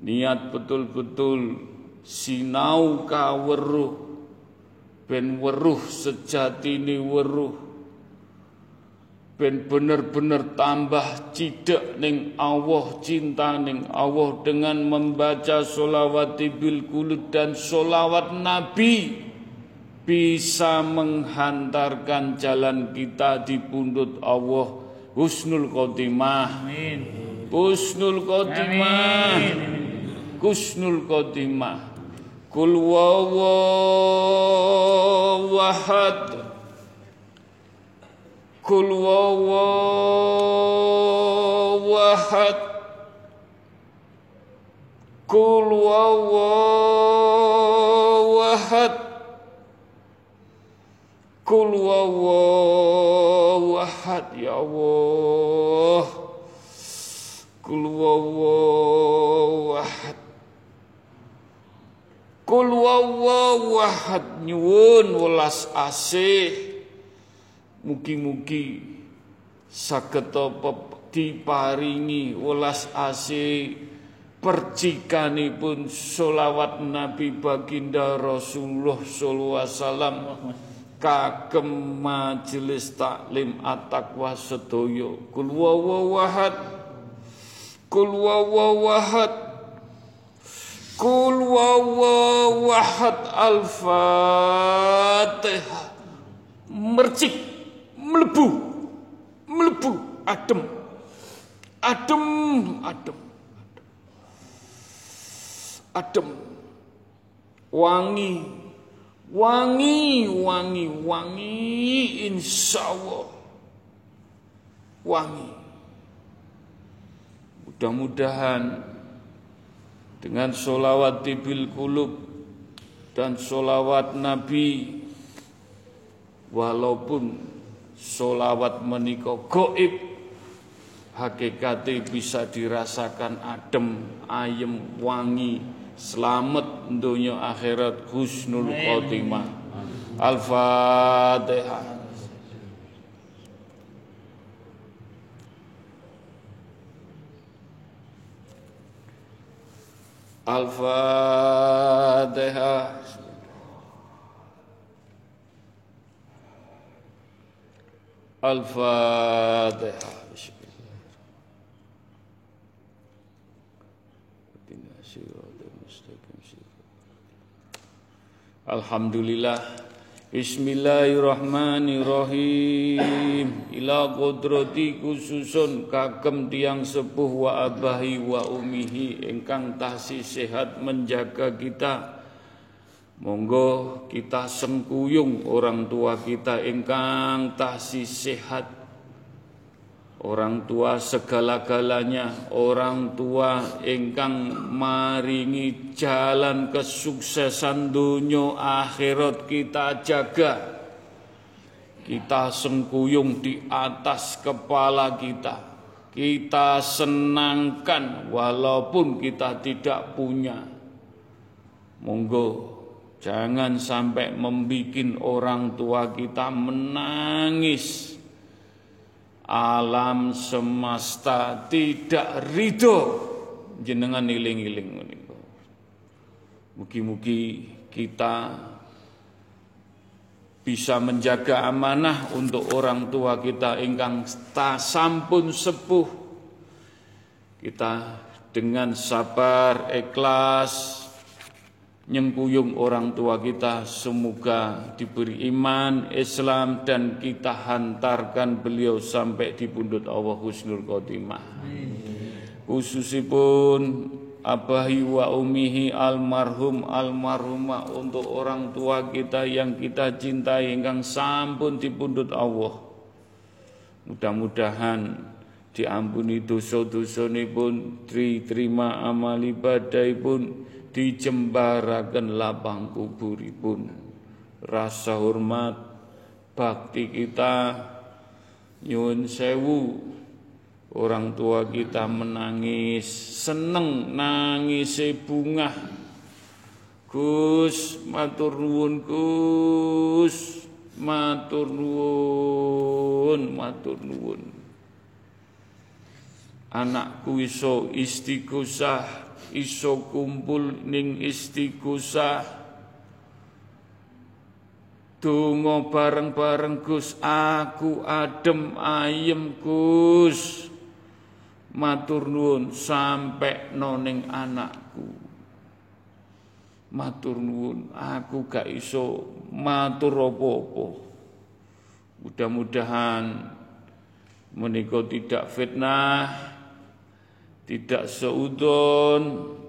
niat betul-betul sinau kaweruh ben weruh sejatine weruh ben bener-bener tambah cidak ning Allah cinta ning Allah dengan membaca solawat bil kulut dan solawat Nabi. Bisa menghantarkan jalan kita di pundut Allah husnul khotimah. Amin. Husnul khotimah. Husnul khotimah. Kul wawahad Kul wawahad Kul wawahad Kul wawahad Ya Allah. Kul wawahad Kul wawahad Nyuwun welas asih Mugi-mugi saged diparingi welas asih percikanipun solawat Nabi baginda Rasulullah sallallahu alaihi wasallam. Kagem majelis taklim at-taqwa sedaya. Kul wawahad kul wawahad kul wawahad al-fatihah. Mercik melebu melebu adem adem adem adem wangi wangi wangi wangi insya Allah wangi. Mudah-mudahan dengan solawat tibil kulub dan solawat Nabi walaupun solawat menika goib. Hakikate bisa dirasakan adem ayem wangi selamat dunia akhirat husnul khotimah. Al-fatihah. Al-Fatihah Alhamdulillah. Bismillahirrahmanirrahim. Ila kodrati khususun. Kagem tiang sepuh wa abahi wa umihi. Engkang tahsi sehat menjaga kita Monggo kita sengkuyung orang tua kita ingkang tasih sehat. Orang tua segala-galanya, orang tua ingkang maringi jalan kesuksesan dunia akhirat kita jaga. Kita sengkuyung di atas kepala kita. Kita senangkan walaupun kita tidak punya. Monggo Jangan sampai membuat orang tua kita menangis. Alam semesta tidak ridho jenengan iling-iling Mugi-mugi kita bisa menjaga amanah untuk orang tua kita ingkang sampun sepuh. Kita dengan sabar, ikhlas, nyengkuyung orang tua kita semoga diberi iman Islam dan kita hantarkan beliau sampai di pundut Allah Husnul Khotimah khususipun abahi wa umihi almarhum almarhumah untuk orang tua kita yang kita cintai ingkang sampun dipundhut Allah. Mudah-mudahan diampuni dosa-dosanipun, diterima amal ibadahipun, dijembaraken lapang kuburipun. Rasa hormat bakti kita nyuwun sewu Orang tua kita menangis, seneng nangis bunga. Gus, matur nuwun Gus, matur nuwun, matur nuwun. Anakku iso istighosah, iso kumpul ning istighosah. Donga bareng-bareng Gus, aku adem ayem Gus. Matur nuwun sampai noning anakku. Matur nuwun aku gak iso matur apa-apa. Mudah-mudahan menika tidak fitnah tidak seudon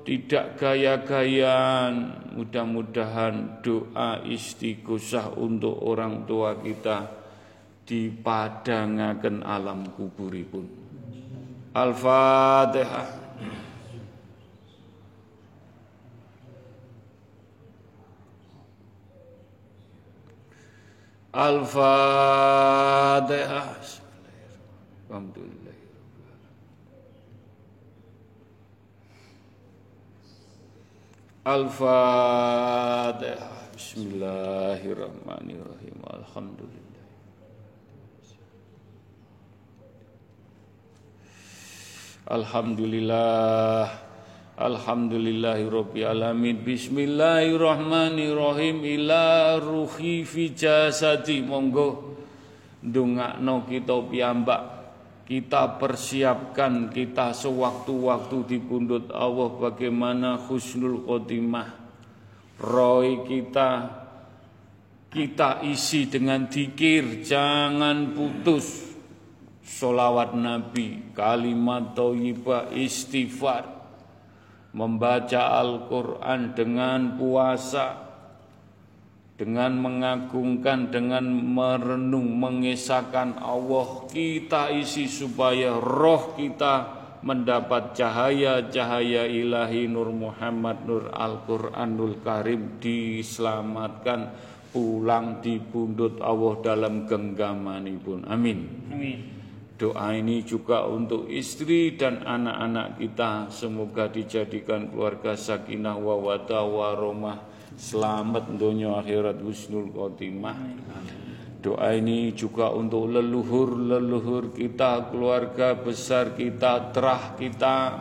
tidak gaya-gayaan mudah-mudahan doa istighosah untuk orang tua kita dipadangaken alam kuburipun Al-Fatihah. Al-Fatihah. Alhamdulillah. Al-Fatihah. Bismillahirrahmanirrahim. Alhamdulillah. Alhamdulillah Alhamdulillahi alamin Bismillahirrahmanirrahim Ila ruhi fi jasadi Monggo Dungakno kita piyambak Kita persiapkan Kita sewaktu-waktu di pundut Allah Bagaimana husnul khotimah. Roy kita Kita isi dengan dikir Jangan putus. Solawat Nabi, kalimat thayyibah, istighfar, membaca Al-Quran dengan puasa, dengan mengagungkan, dengan merenung, mengesahkan Allah, kita isi supaya roh kita mendapat cahaya-cahaya ilahi Nur Muhammad Nur Al-Quranul Karim diselamatkan pulang di pundut Allah dalam genggaman pun. Amin. Amin. Doa ini juga untuk istri dan anak-anak kita Semoga dijadikan keluarga sakinah wa wata waromah Selamat dunia akhirat husnul khotimah. Doa ini juga untuk leluhur-leluhur kita Keluarga besar kita, terah kita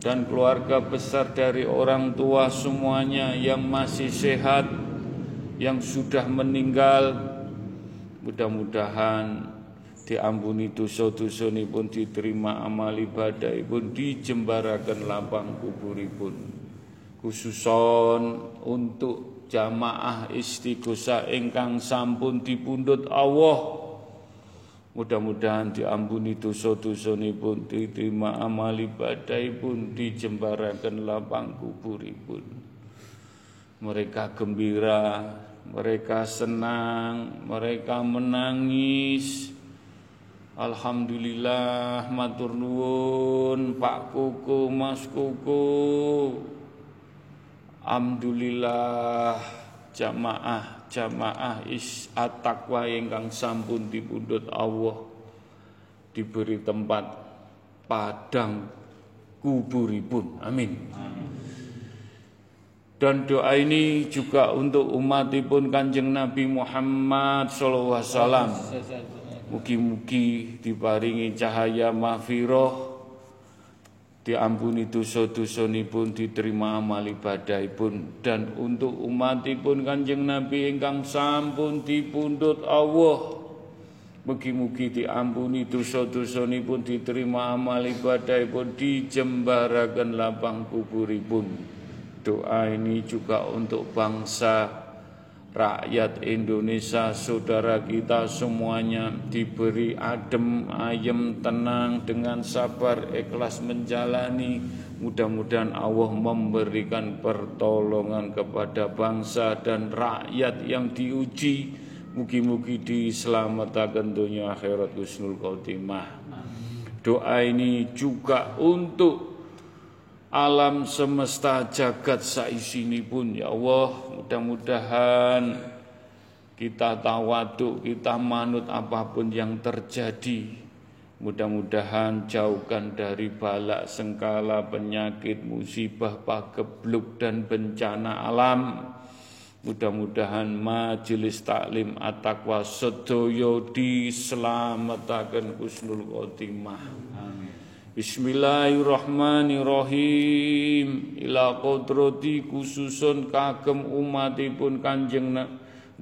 Dan keluarga besar dari orang tua semuanya Yang masih sehat Yang sudah meninggal. Mudah-mudahan diampuni dosa-dosa pun diterima amal ibadah pun dijembarakan lapang kuburipun khususon untuk jamaah istighosah ingkang sampun dipundhut Allah. Mudah-mudahan diampuni dosa-dosa pun diterima amal ibadah pun dijembarakan lapang kuburipun. Mereka gembira mereka senang mereka menangis. Alhamdulillah matur nuwun Pak Kuku Mas Kuku Alhamdulillah jamaah jamaah is at-taqwa ingkang sampun dipundhut Allah. Diberi tempat padang kuburipun. Amin. Dan doa ini juga untuk umatipun kanjeng Nabi Muhammad sallallahu alaihi wasallam. Mugi-mugi diparingi cahaya mahfiroh diampuni dosa-dosa pun diterima amal ibadah pun dan untuk umat pun kanjeng Nabi ingkang sampun dipundut Allah Mugi-mugi diampuni dosa-dosa pun diterima amal ibadah pun dijembarakan lapang kuburipun. Doa ini juga untuk bangsa rakyat Indonesia, saudara kita semuanya diberi adem, ayem, tenang dengan sabar, ikhlas menjalani. Mudah-mudahan Allah memberikan pertolongan kepada bangsa dan rakyat yang diuji. Mugi-mugi diselamatkan dunia akhirat husnul khotimah. Doa ini juga untuk alam semesta jagat saisini pun ya Allah mudah-mudahan kita tawaduk, kita manut apa pun yang terjadi. Mudah-mudahan jauhkan dari balak, sengkala, penyakit, musibah, pagebluk dan bencana alam. Mudah-mudahan majelis taklim at-taqwa sedoyo diselamatkan husnul khotimah. Bismillahirrahmanirrahim. Ila kodrati khususun kagem umatipun Kanjeng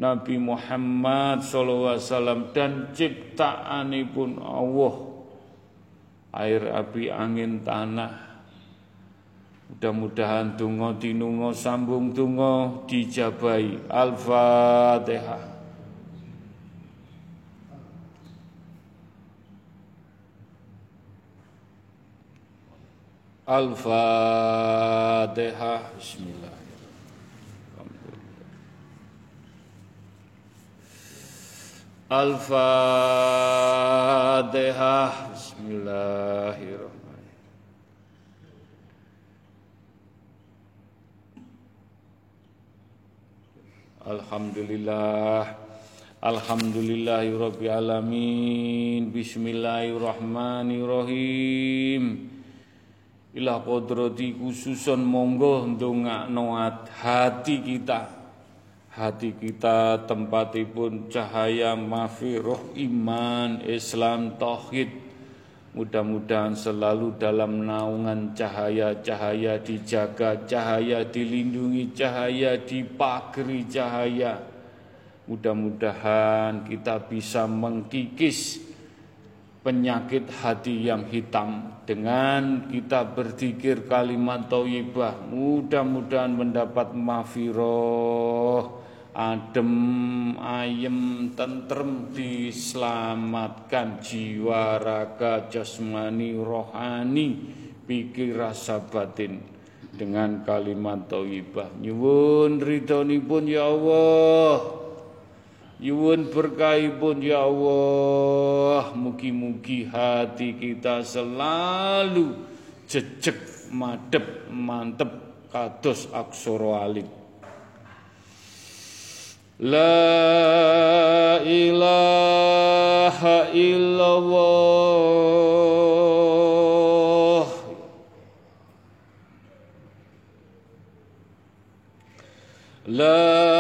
Nabi Muhammad sallallahu alaihi wasallam dan ciptaanipun Allah. Air api angin tanah. Mudah-mudahan tungo tinungo sambung tungo dijabai al-fatihah Al-Fatihah Bismillahirrahmanirrahim Al-Fatihah Bismillahirrahmanirrahim. Alhamdulillah. Alhamdulillahirabbil alamin. Bismillahirrahmanirrahim Ilah kodrati khususon monggo ndongakno hati kita. Hati kita tempatipun cahaya mafiroh iman Islam tauhid. Mudah-mudahan selalu dalam naungan cahaya-cahaya dijaga, cahaya dilindungi, cahaya dipagri cahaya. Mudah-mudahan kita bisa mengkikis penyakit hati yang hitam. Dengan kita berzikir kalimat thayyibah mudah-mudahan mendapat mafiroh. Adem ayem tentrem diselamatkan jiwa raga jasmani rohani pikir rasa batin. Dengan kalimat thayyibah nyuwun ridhonipun ya Allah Yuwun berkahipun ya Allah. Mugi-mugi hati kita selalu jejek madep mantep kados aksoro alif La ilaha illallah. La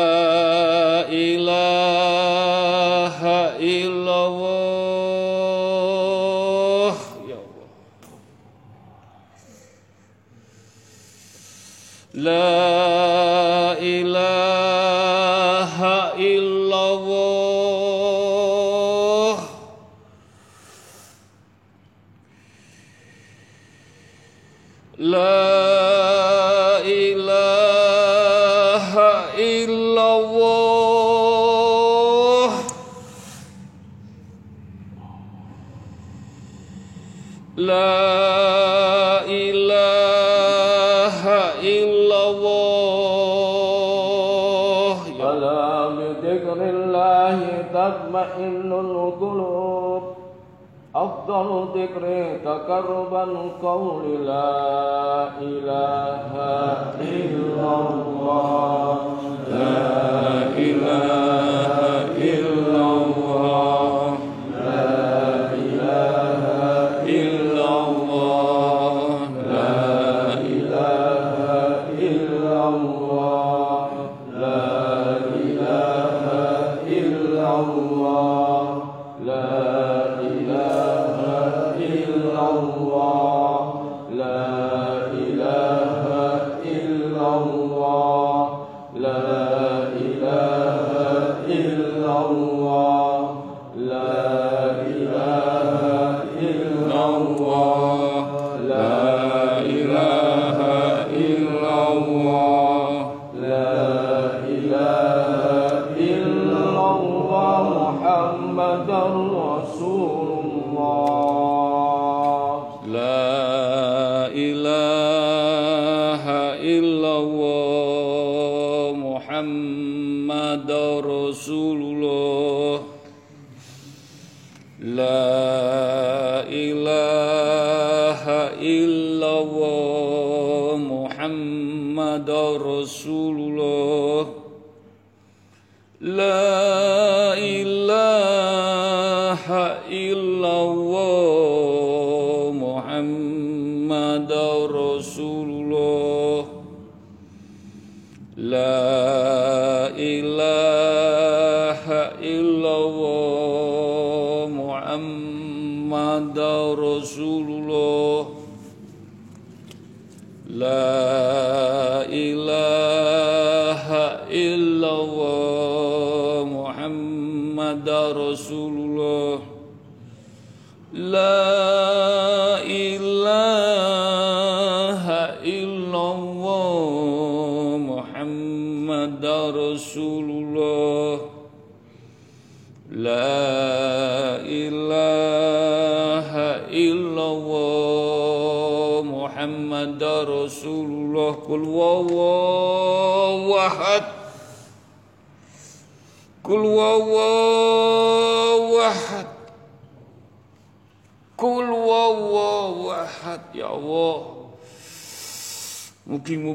أفضل ذكر تقربا قول لا إله إلا الله لا إله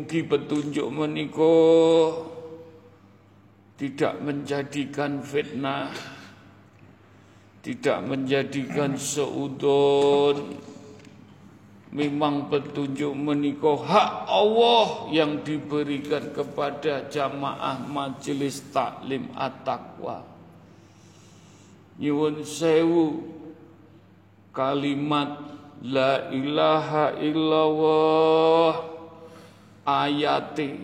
Mugi-mugi petunjuk menika tidak menjadikan fitnah tidak menjadikan seudon. Memang petunjuk menika hak Allah yang diberikan kepada jamaah majelis taklim at-taqwa. Nyuwun sewu kalimat la ilaha illallah ayate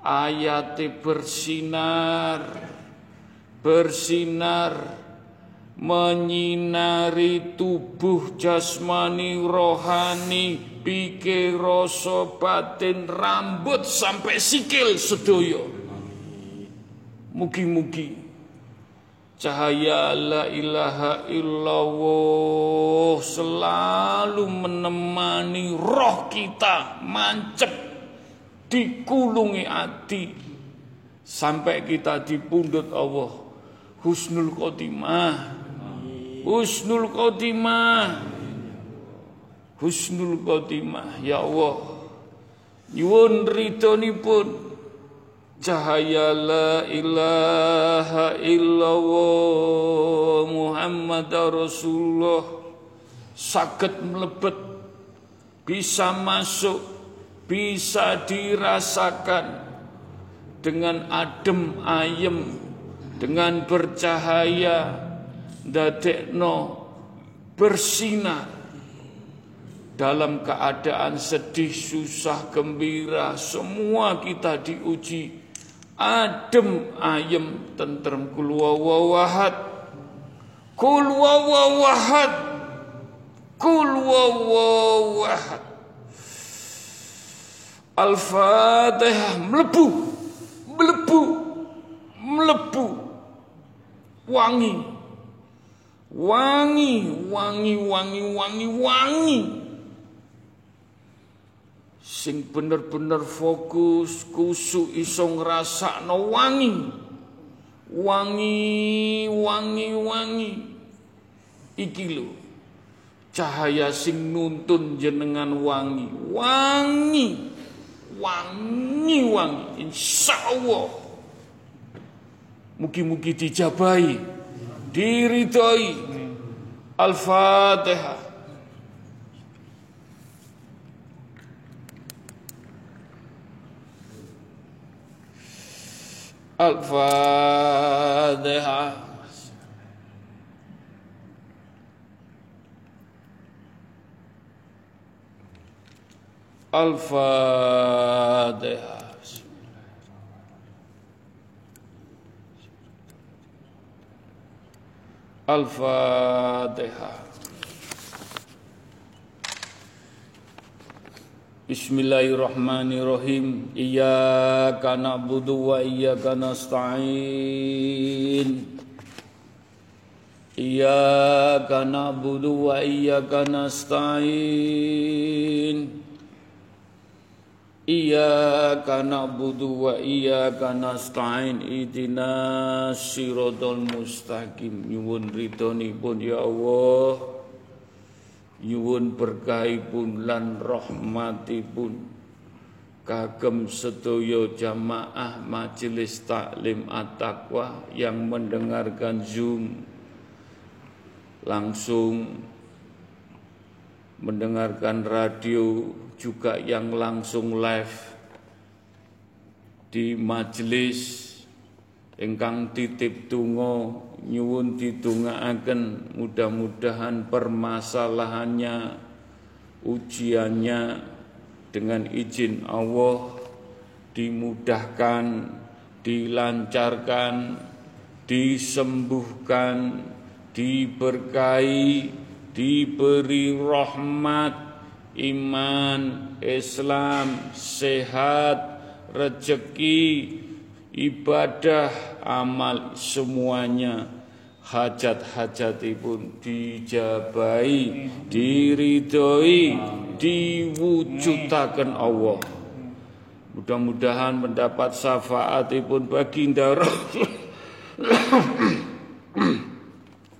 ayate bersinar. Bersinar. Menyinari tubuh jasmani rohani pikir rasa batin rambut sampai sikil sedoyo. Mugi-mugi. Cahaya la ilaha illallah selalu menemani roh kita mancep dikulungi hati sampai kita dipundut Allah. Husnul khotimah. Husnul khotimah. Husnul khotimah. Ya Allah. Nyuwun ridhonipun. Cahaya la ilaha illallah Muhammad Rasulullah. Sakit melebet bisa masuk bisa dirasakan dengan adem ayem dengan bercahaya dadekno bersinar. Dalam keadaan sedih, susah, gembira, semua kita diuji. Adem, ayem, tentrem, kul wawahad, kul wawahad, kul wawahad. Al-Fatihah melebu, melebu, melebu, wangi, wangi, wangi, wangi, wangi, wangi. Sing bener-bener fokus, kusuk iso ngrasakno wangi. Wangi, wangi, wangi. Iki lho. Cahaya sing nuntun jenengan wangi. Wangi. Wangi, wangi. Insya Allah. Mugi-mugi dijabahi diridhoi Al-Fatihah Al-Fatihah Al-Fatihah Al-Fatihah Bismillahirrahmanirrahim. Iyyaka na'budu wa iyyaka nasta'in. Iyyaka na'budu wa iyyaka nasta'in Na'budu wa iyyaka nasta'in. Ihdinas siratal mustaqim. Nyuwun ridhonipun ya Allah. Nyuwun berkahipun lan rahmatipun. Kagem sedaya jamaah majelis taklim at-taqwa yang mendengarkan Zoom. Langsung mendengarkan radio juga yang langsung live di majelis. Ingkang titip tungo nyuwun didongaaken mudah-mudahan permasalahannya ujiannya dengan izin Allah dimudahkan dilancarkan disembuhkan diberkahi diberi rahmat, iman, Islam, sehat, rezeki, ibadah, amal semuanya hajat-hajat pun dijabai, diridhoi, diwujudaken Allah. Mudah-mudahan mendapat syafaatipun baginda Rasul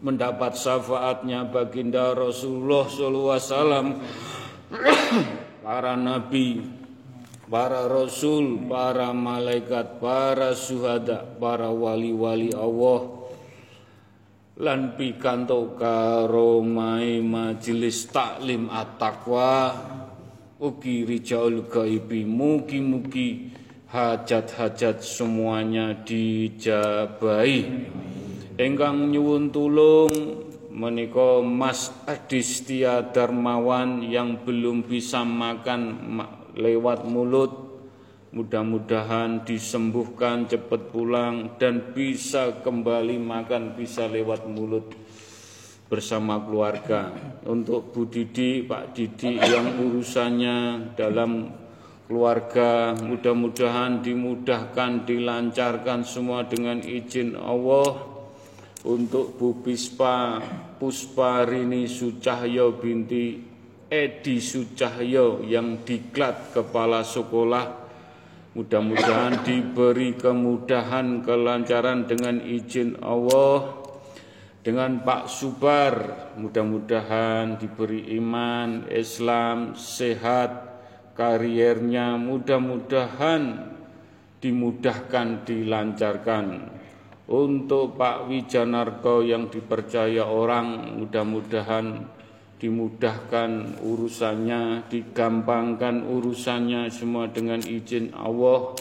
mendapat syafaatnya baginda Rasulullah SAW para nabi para rasul para malaikat para syuhada para wali-wali Allah. Lan pikanto karomai majelis taklim at-taqwa ugi rijaul gaibi mugi-mugi hajat-hajat semuanya dijabai Engkang nyuwun tulung menika Mas Adistia Darmawan yang belum bisa makan lewat mulut mudah-mudahan disembuhkan cepat pulang dan bisa kembali makan bisa lewat mulut bersama keluarga. Untuk Bu Didi Pak Didi yang urusannya dalam keluarga mudah-mudahan dimudahkan dilancarkan semua dengan izin Allah untuk Bu Pispa Puspa Rini Sucahyo binti Edi Sucahyo yang diklat kepala sekolah mudah-mudahan diberi kemudahan kelancaran dengan izin Allah dengan Pak Subar. Mudah-mudahan diberi iman Islam sehat kariernya mudah-mudahan dimudahkan dilancarkan untuk Pak Wijanarko yang dipercaya orang mudah-mudahan dimudahkan urusannya, digampangkan urusannya semua dengan izin Allah.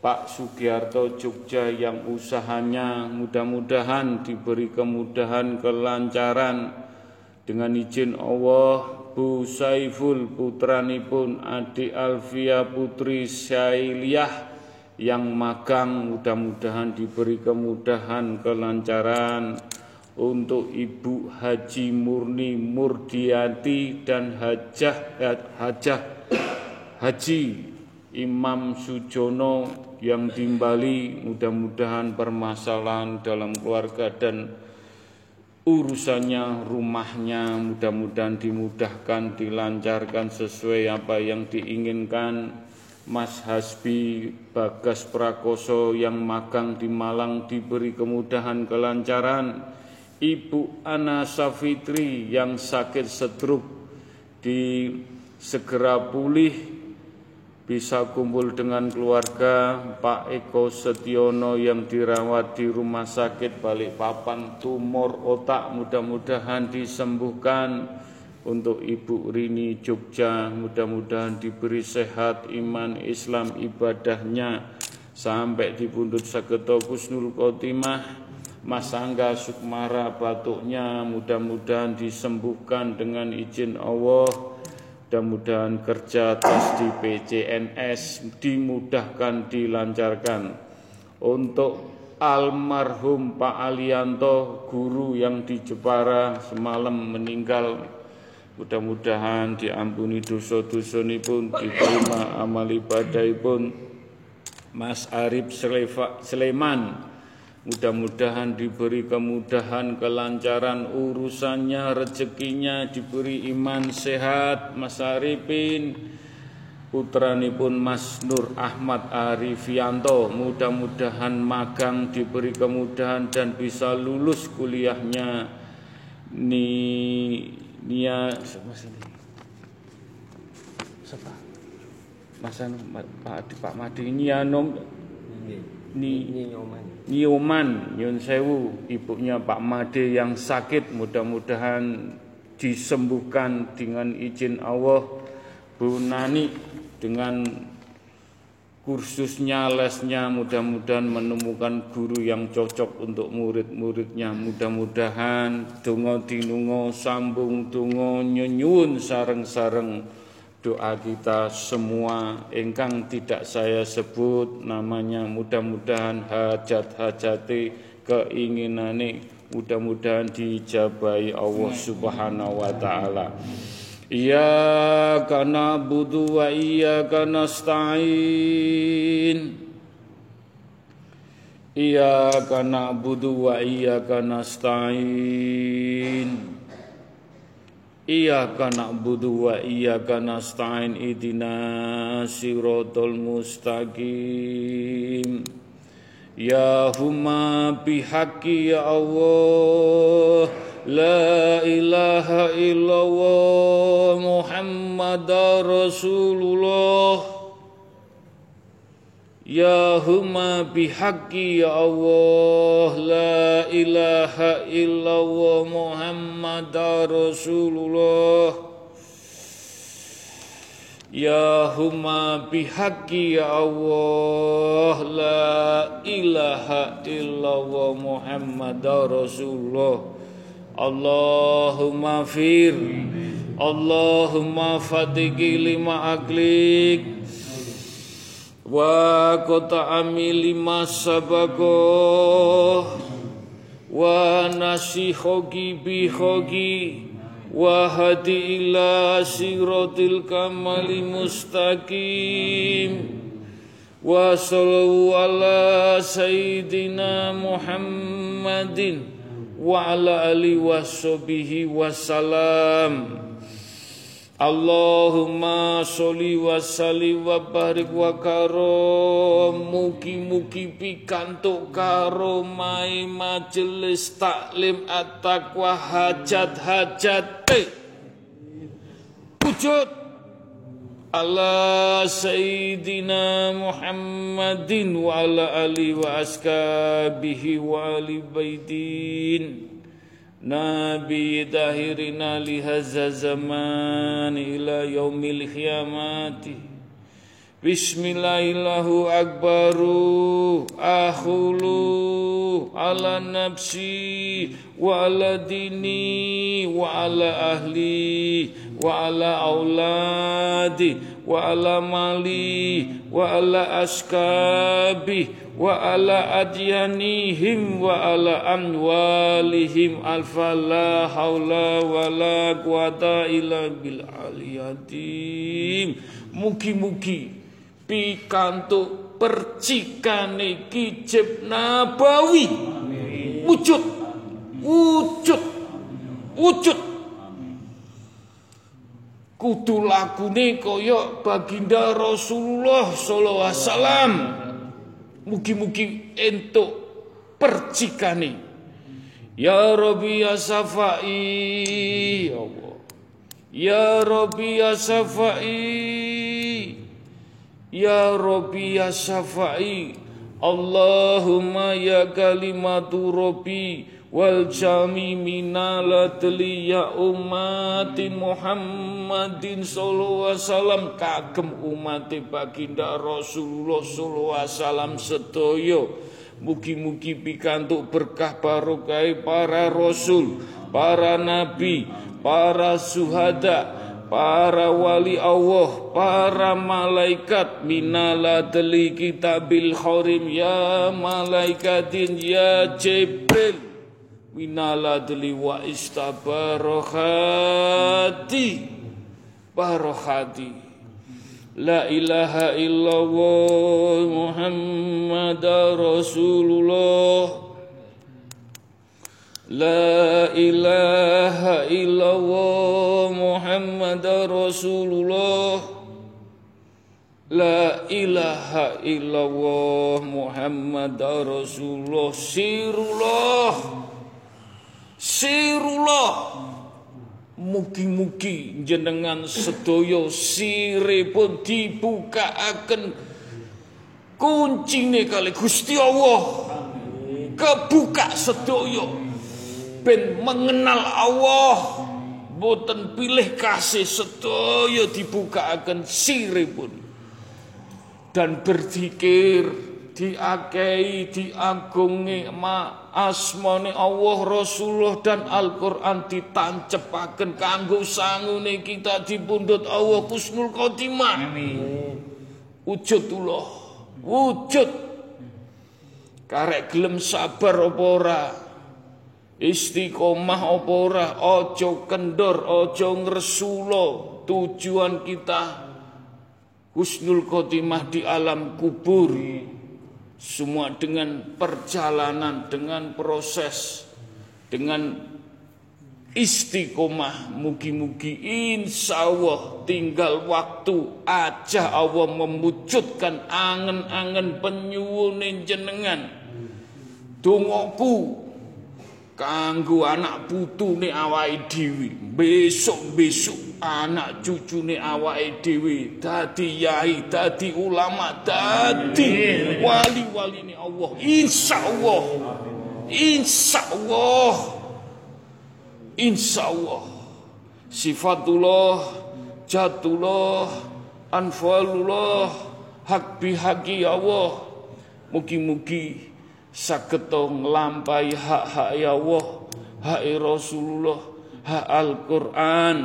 Pak Sugiarto Jogja yang usahanya mudah-mudahan diberi kemudahan kelancaran dengan izin Allah Bu Saiful putranipun adik Alfia Putri Syailiyah yang magang mudah-mudahan diberi kemudahan kelancaran untuk Ibu Haji Murni Murdiati dan Hajah Hajah Haji Imam Sujono yang timbali mudah-mudahan permasalahan dalam keluarga dan urusannya rumahnya mudah-mudahan dimudahkan dilancarkan sesuai apa yang diinginkan Mas Hasbi Bagas Prakoso yang magang di Malang diberi kemudahan kelancaran. Ibu Ana Safitri yang sakit stroke di segera pulih bisa kumpul dengan keluarga Pak Eko Setiono yang dirawat di rumah sakit Balikpapan. Tumor otak mudah-mudahan disembuhkan untuk Ibu Rini Jogja mudah-mudahan diberi sehat iman Islam ibadahnya. Sampai di pundut Sageto Kusnul Khotimah Mas Angga Sukmara batuknya mudah-mudahan disembuhkan dengan izin Allah. Mudah-mudahan kerja tes di PCNS dimudahkan dilancarkan. Untuk almarhum Pak Alianto guru yang di Jepara semalam meninggal Mudah-mudahan diampuni dosa-dosa pun diterima amal ibadah pun Mas Arif Sleman Mudah-mudahan diberi kemudahan, kelancaran urusannya, rezekinya, diberi iman sehat, Mas Arifin. putranipun Mas Nur Ahmad Arifianto mudah-mudahan magang diberi kemudahan dan bisa lulus kuliahnya ni Nia. Siapa sini siapa? Mas Anu, Pak Pak Madi. Nianom ni Nyoman. Nyun Sewu. Ibunya Pak Made yang sakit. Mudah-mudahan disembuhkan dengan izin Allah. Bu Nani dengan kursusnya lesnya mudah-mudahan menemukan guru yang cocok untuk murid-muridnya. Mudah-mudahan donga dinunga sambung donga nyuwun sareng-sareng doa kita semua. Ingkang tidak saya sebut namanya mudah-mudahan hajat-hajati keinginane. Mudah-mudahan dijabai Allah Subhanahu wa taala Iyyaka na'budu wa iyyaka nasta'in. Iyyaka na'budu wa iyyaka nasta'in. Iyyaka na'budu wa iyyaka nasta'in. Idina siratal mustaqim Ya huma bihaqi ya Allah La ilaha illallah Muhammad Rasulullah. Ya huma bihaqi ya Allah La ilaha illallah Muhammad Rasulullah Ya huma bihaqi ya Allah La ilaha illallah Muhammad Rasulullah. Allahumma fir Allahumma fatiki lima aklik wa qata'ami lima sabaqo wa nasihogi bihogi wa hadi ila kamali mustaqim. Wa ala sayyidina Muhammadin wa ala washabihi wasallam Allahumma sholli wa sallim wa barik wa karom. Mugi-mugi pikantuk karomai majelis taklim at-taqwa. Hajat-hajat. Wujud. Ala Sayyidina Muhammadin wa ala ali wa askabihi wa ali baitin نبي داهرنا لهذا الزمان إلى يوم القيامة بسم الله الله أكبر أخول على نفسي وعلى ديني وعلى أهلي وعلى أولادي وعلى مالي وعلى wa ala adyanihim wa ala anwalihim alfa la haula wa la quwata illa bil aliyatim. Mugi-mugi pikanto percikane kijib nabawi. Wujud. Wujud. Wujud. Kudu lagune kaya baginda Rasulullah sallallahu alaihi wasallam mugi-mugi entuk percikane. Ya rabbi ya safai ya Allah. Ya rabbi ya safai Ya Rabbi ya Syafa'i Allahumma ya kalimatu Rabbi wal jami minaladli ya ummati Muhammadin sallallahu alaihi wasallam. Kagem umat baginda Rasulullah sallallahu alaihi wasallam sedaya. Mugi-mugi pikantuk berkah barokah para rasul para nabi para suhada para wali Allah, para malaikat. Minaladli kitabil khorim ya malaikatin ya Jibril minaladli wa istabarokhati barokhati La ilaha illallah Muhammad Rasulullah. La ilaha illallah Muhammad Rasulullah. La ilaha illallah Muhammad Rasulullah. Sirullah Sirullah. Mugi-mugi jenengan sedoyo siripun dibukaaken kuncine kali Gusti Allah. Kebuka sedoyo ben mengenal Allah. Boten pilih kasih sedoyo dibukaaken siripun dan berzikir diakei diagungi ma asmane Allah Rasulullah dan Al-Qur'an ditancepaken kanggo sangune kita dipundhut Allah Kusnul Khotimah. Amin. Wujudullah wujud. Karek gelem sabar apa ora? Istiqomah apa ora? Aja kendor aja ngresula tujuan kita. Husnul khotimah di alam kubur semua dengan perjalanan dengan proses dengan istiqomah. Mugi-mugi insya Allah tinggal waktu aja Allah mewujudkan angen-angen penyuwunin jenengan. Dongoku kanggo anak putune awake dhewe. Besok-besok anak cucune awake dhewe. Dadi yai dadi ulama dadi wali-wali ini Allah. Insyaallah. Insyaallah. Insyaallah. Sifatullah jatullah anfalullah hak bihaki Allah. Mugi-mugi saged nglampahi hak-hak ya Allah, hak Rasulullah, hak Al-Qur'an.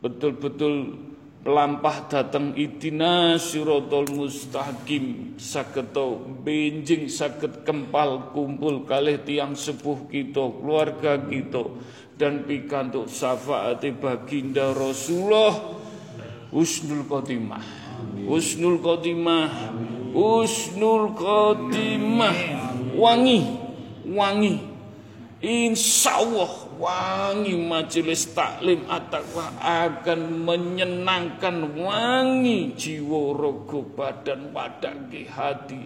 Betul-betul melampah datang idina sirotol mustaqim. Saketo benjing saket kempal kumpul kalih tiang sepuh kita keluarga kita dan pikantuk syafaat baginda Rasulullah. Husnul khotimah husnul khotimah. Husnul khotimah. Wangi. Wangi. Insyaallah wangi majelis taklim at-taqwa akan menyenangkan wangi jiwa rogo badan wadaki hati.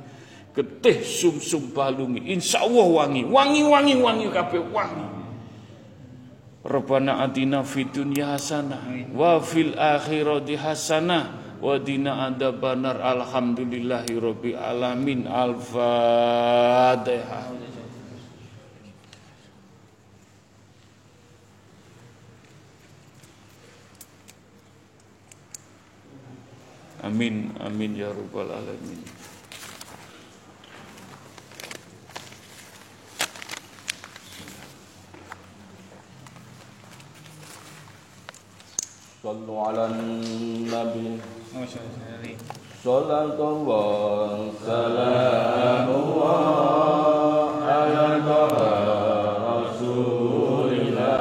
Getih sum-sum balungi. Insyaallah wangi. Wangi wangi wangi kabeh wangi. Rabbana atina fid dunya hasanah wa fil akhirati hasanah wa dina adabanar alhamdulillahi rabbil alamin al-fatihah Amin amin ya rabbal alamin صلوا على النبي صلاة الله سلام الله على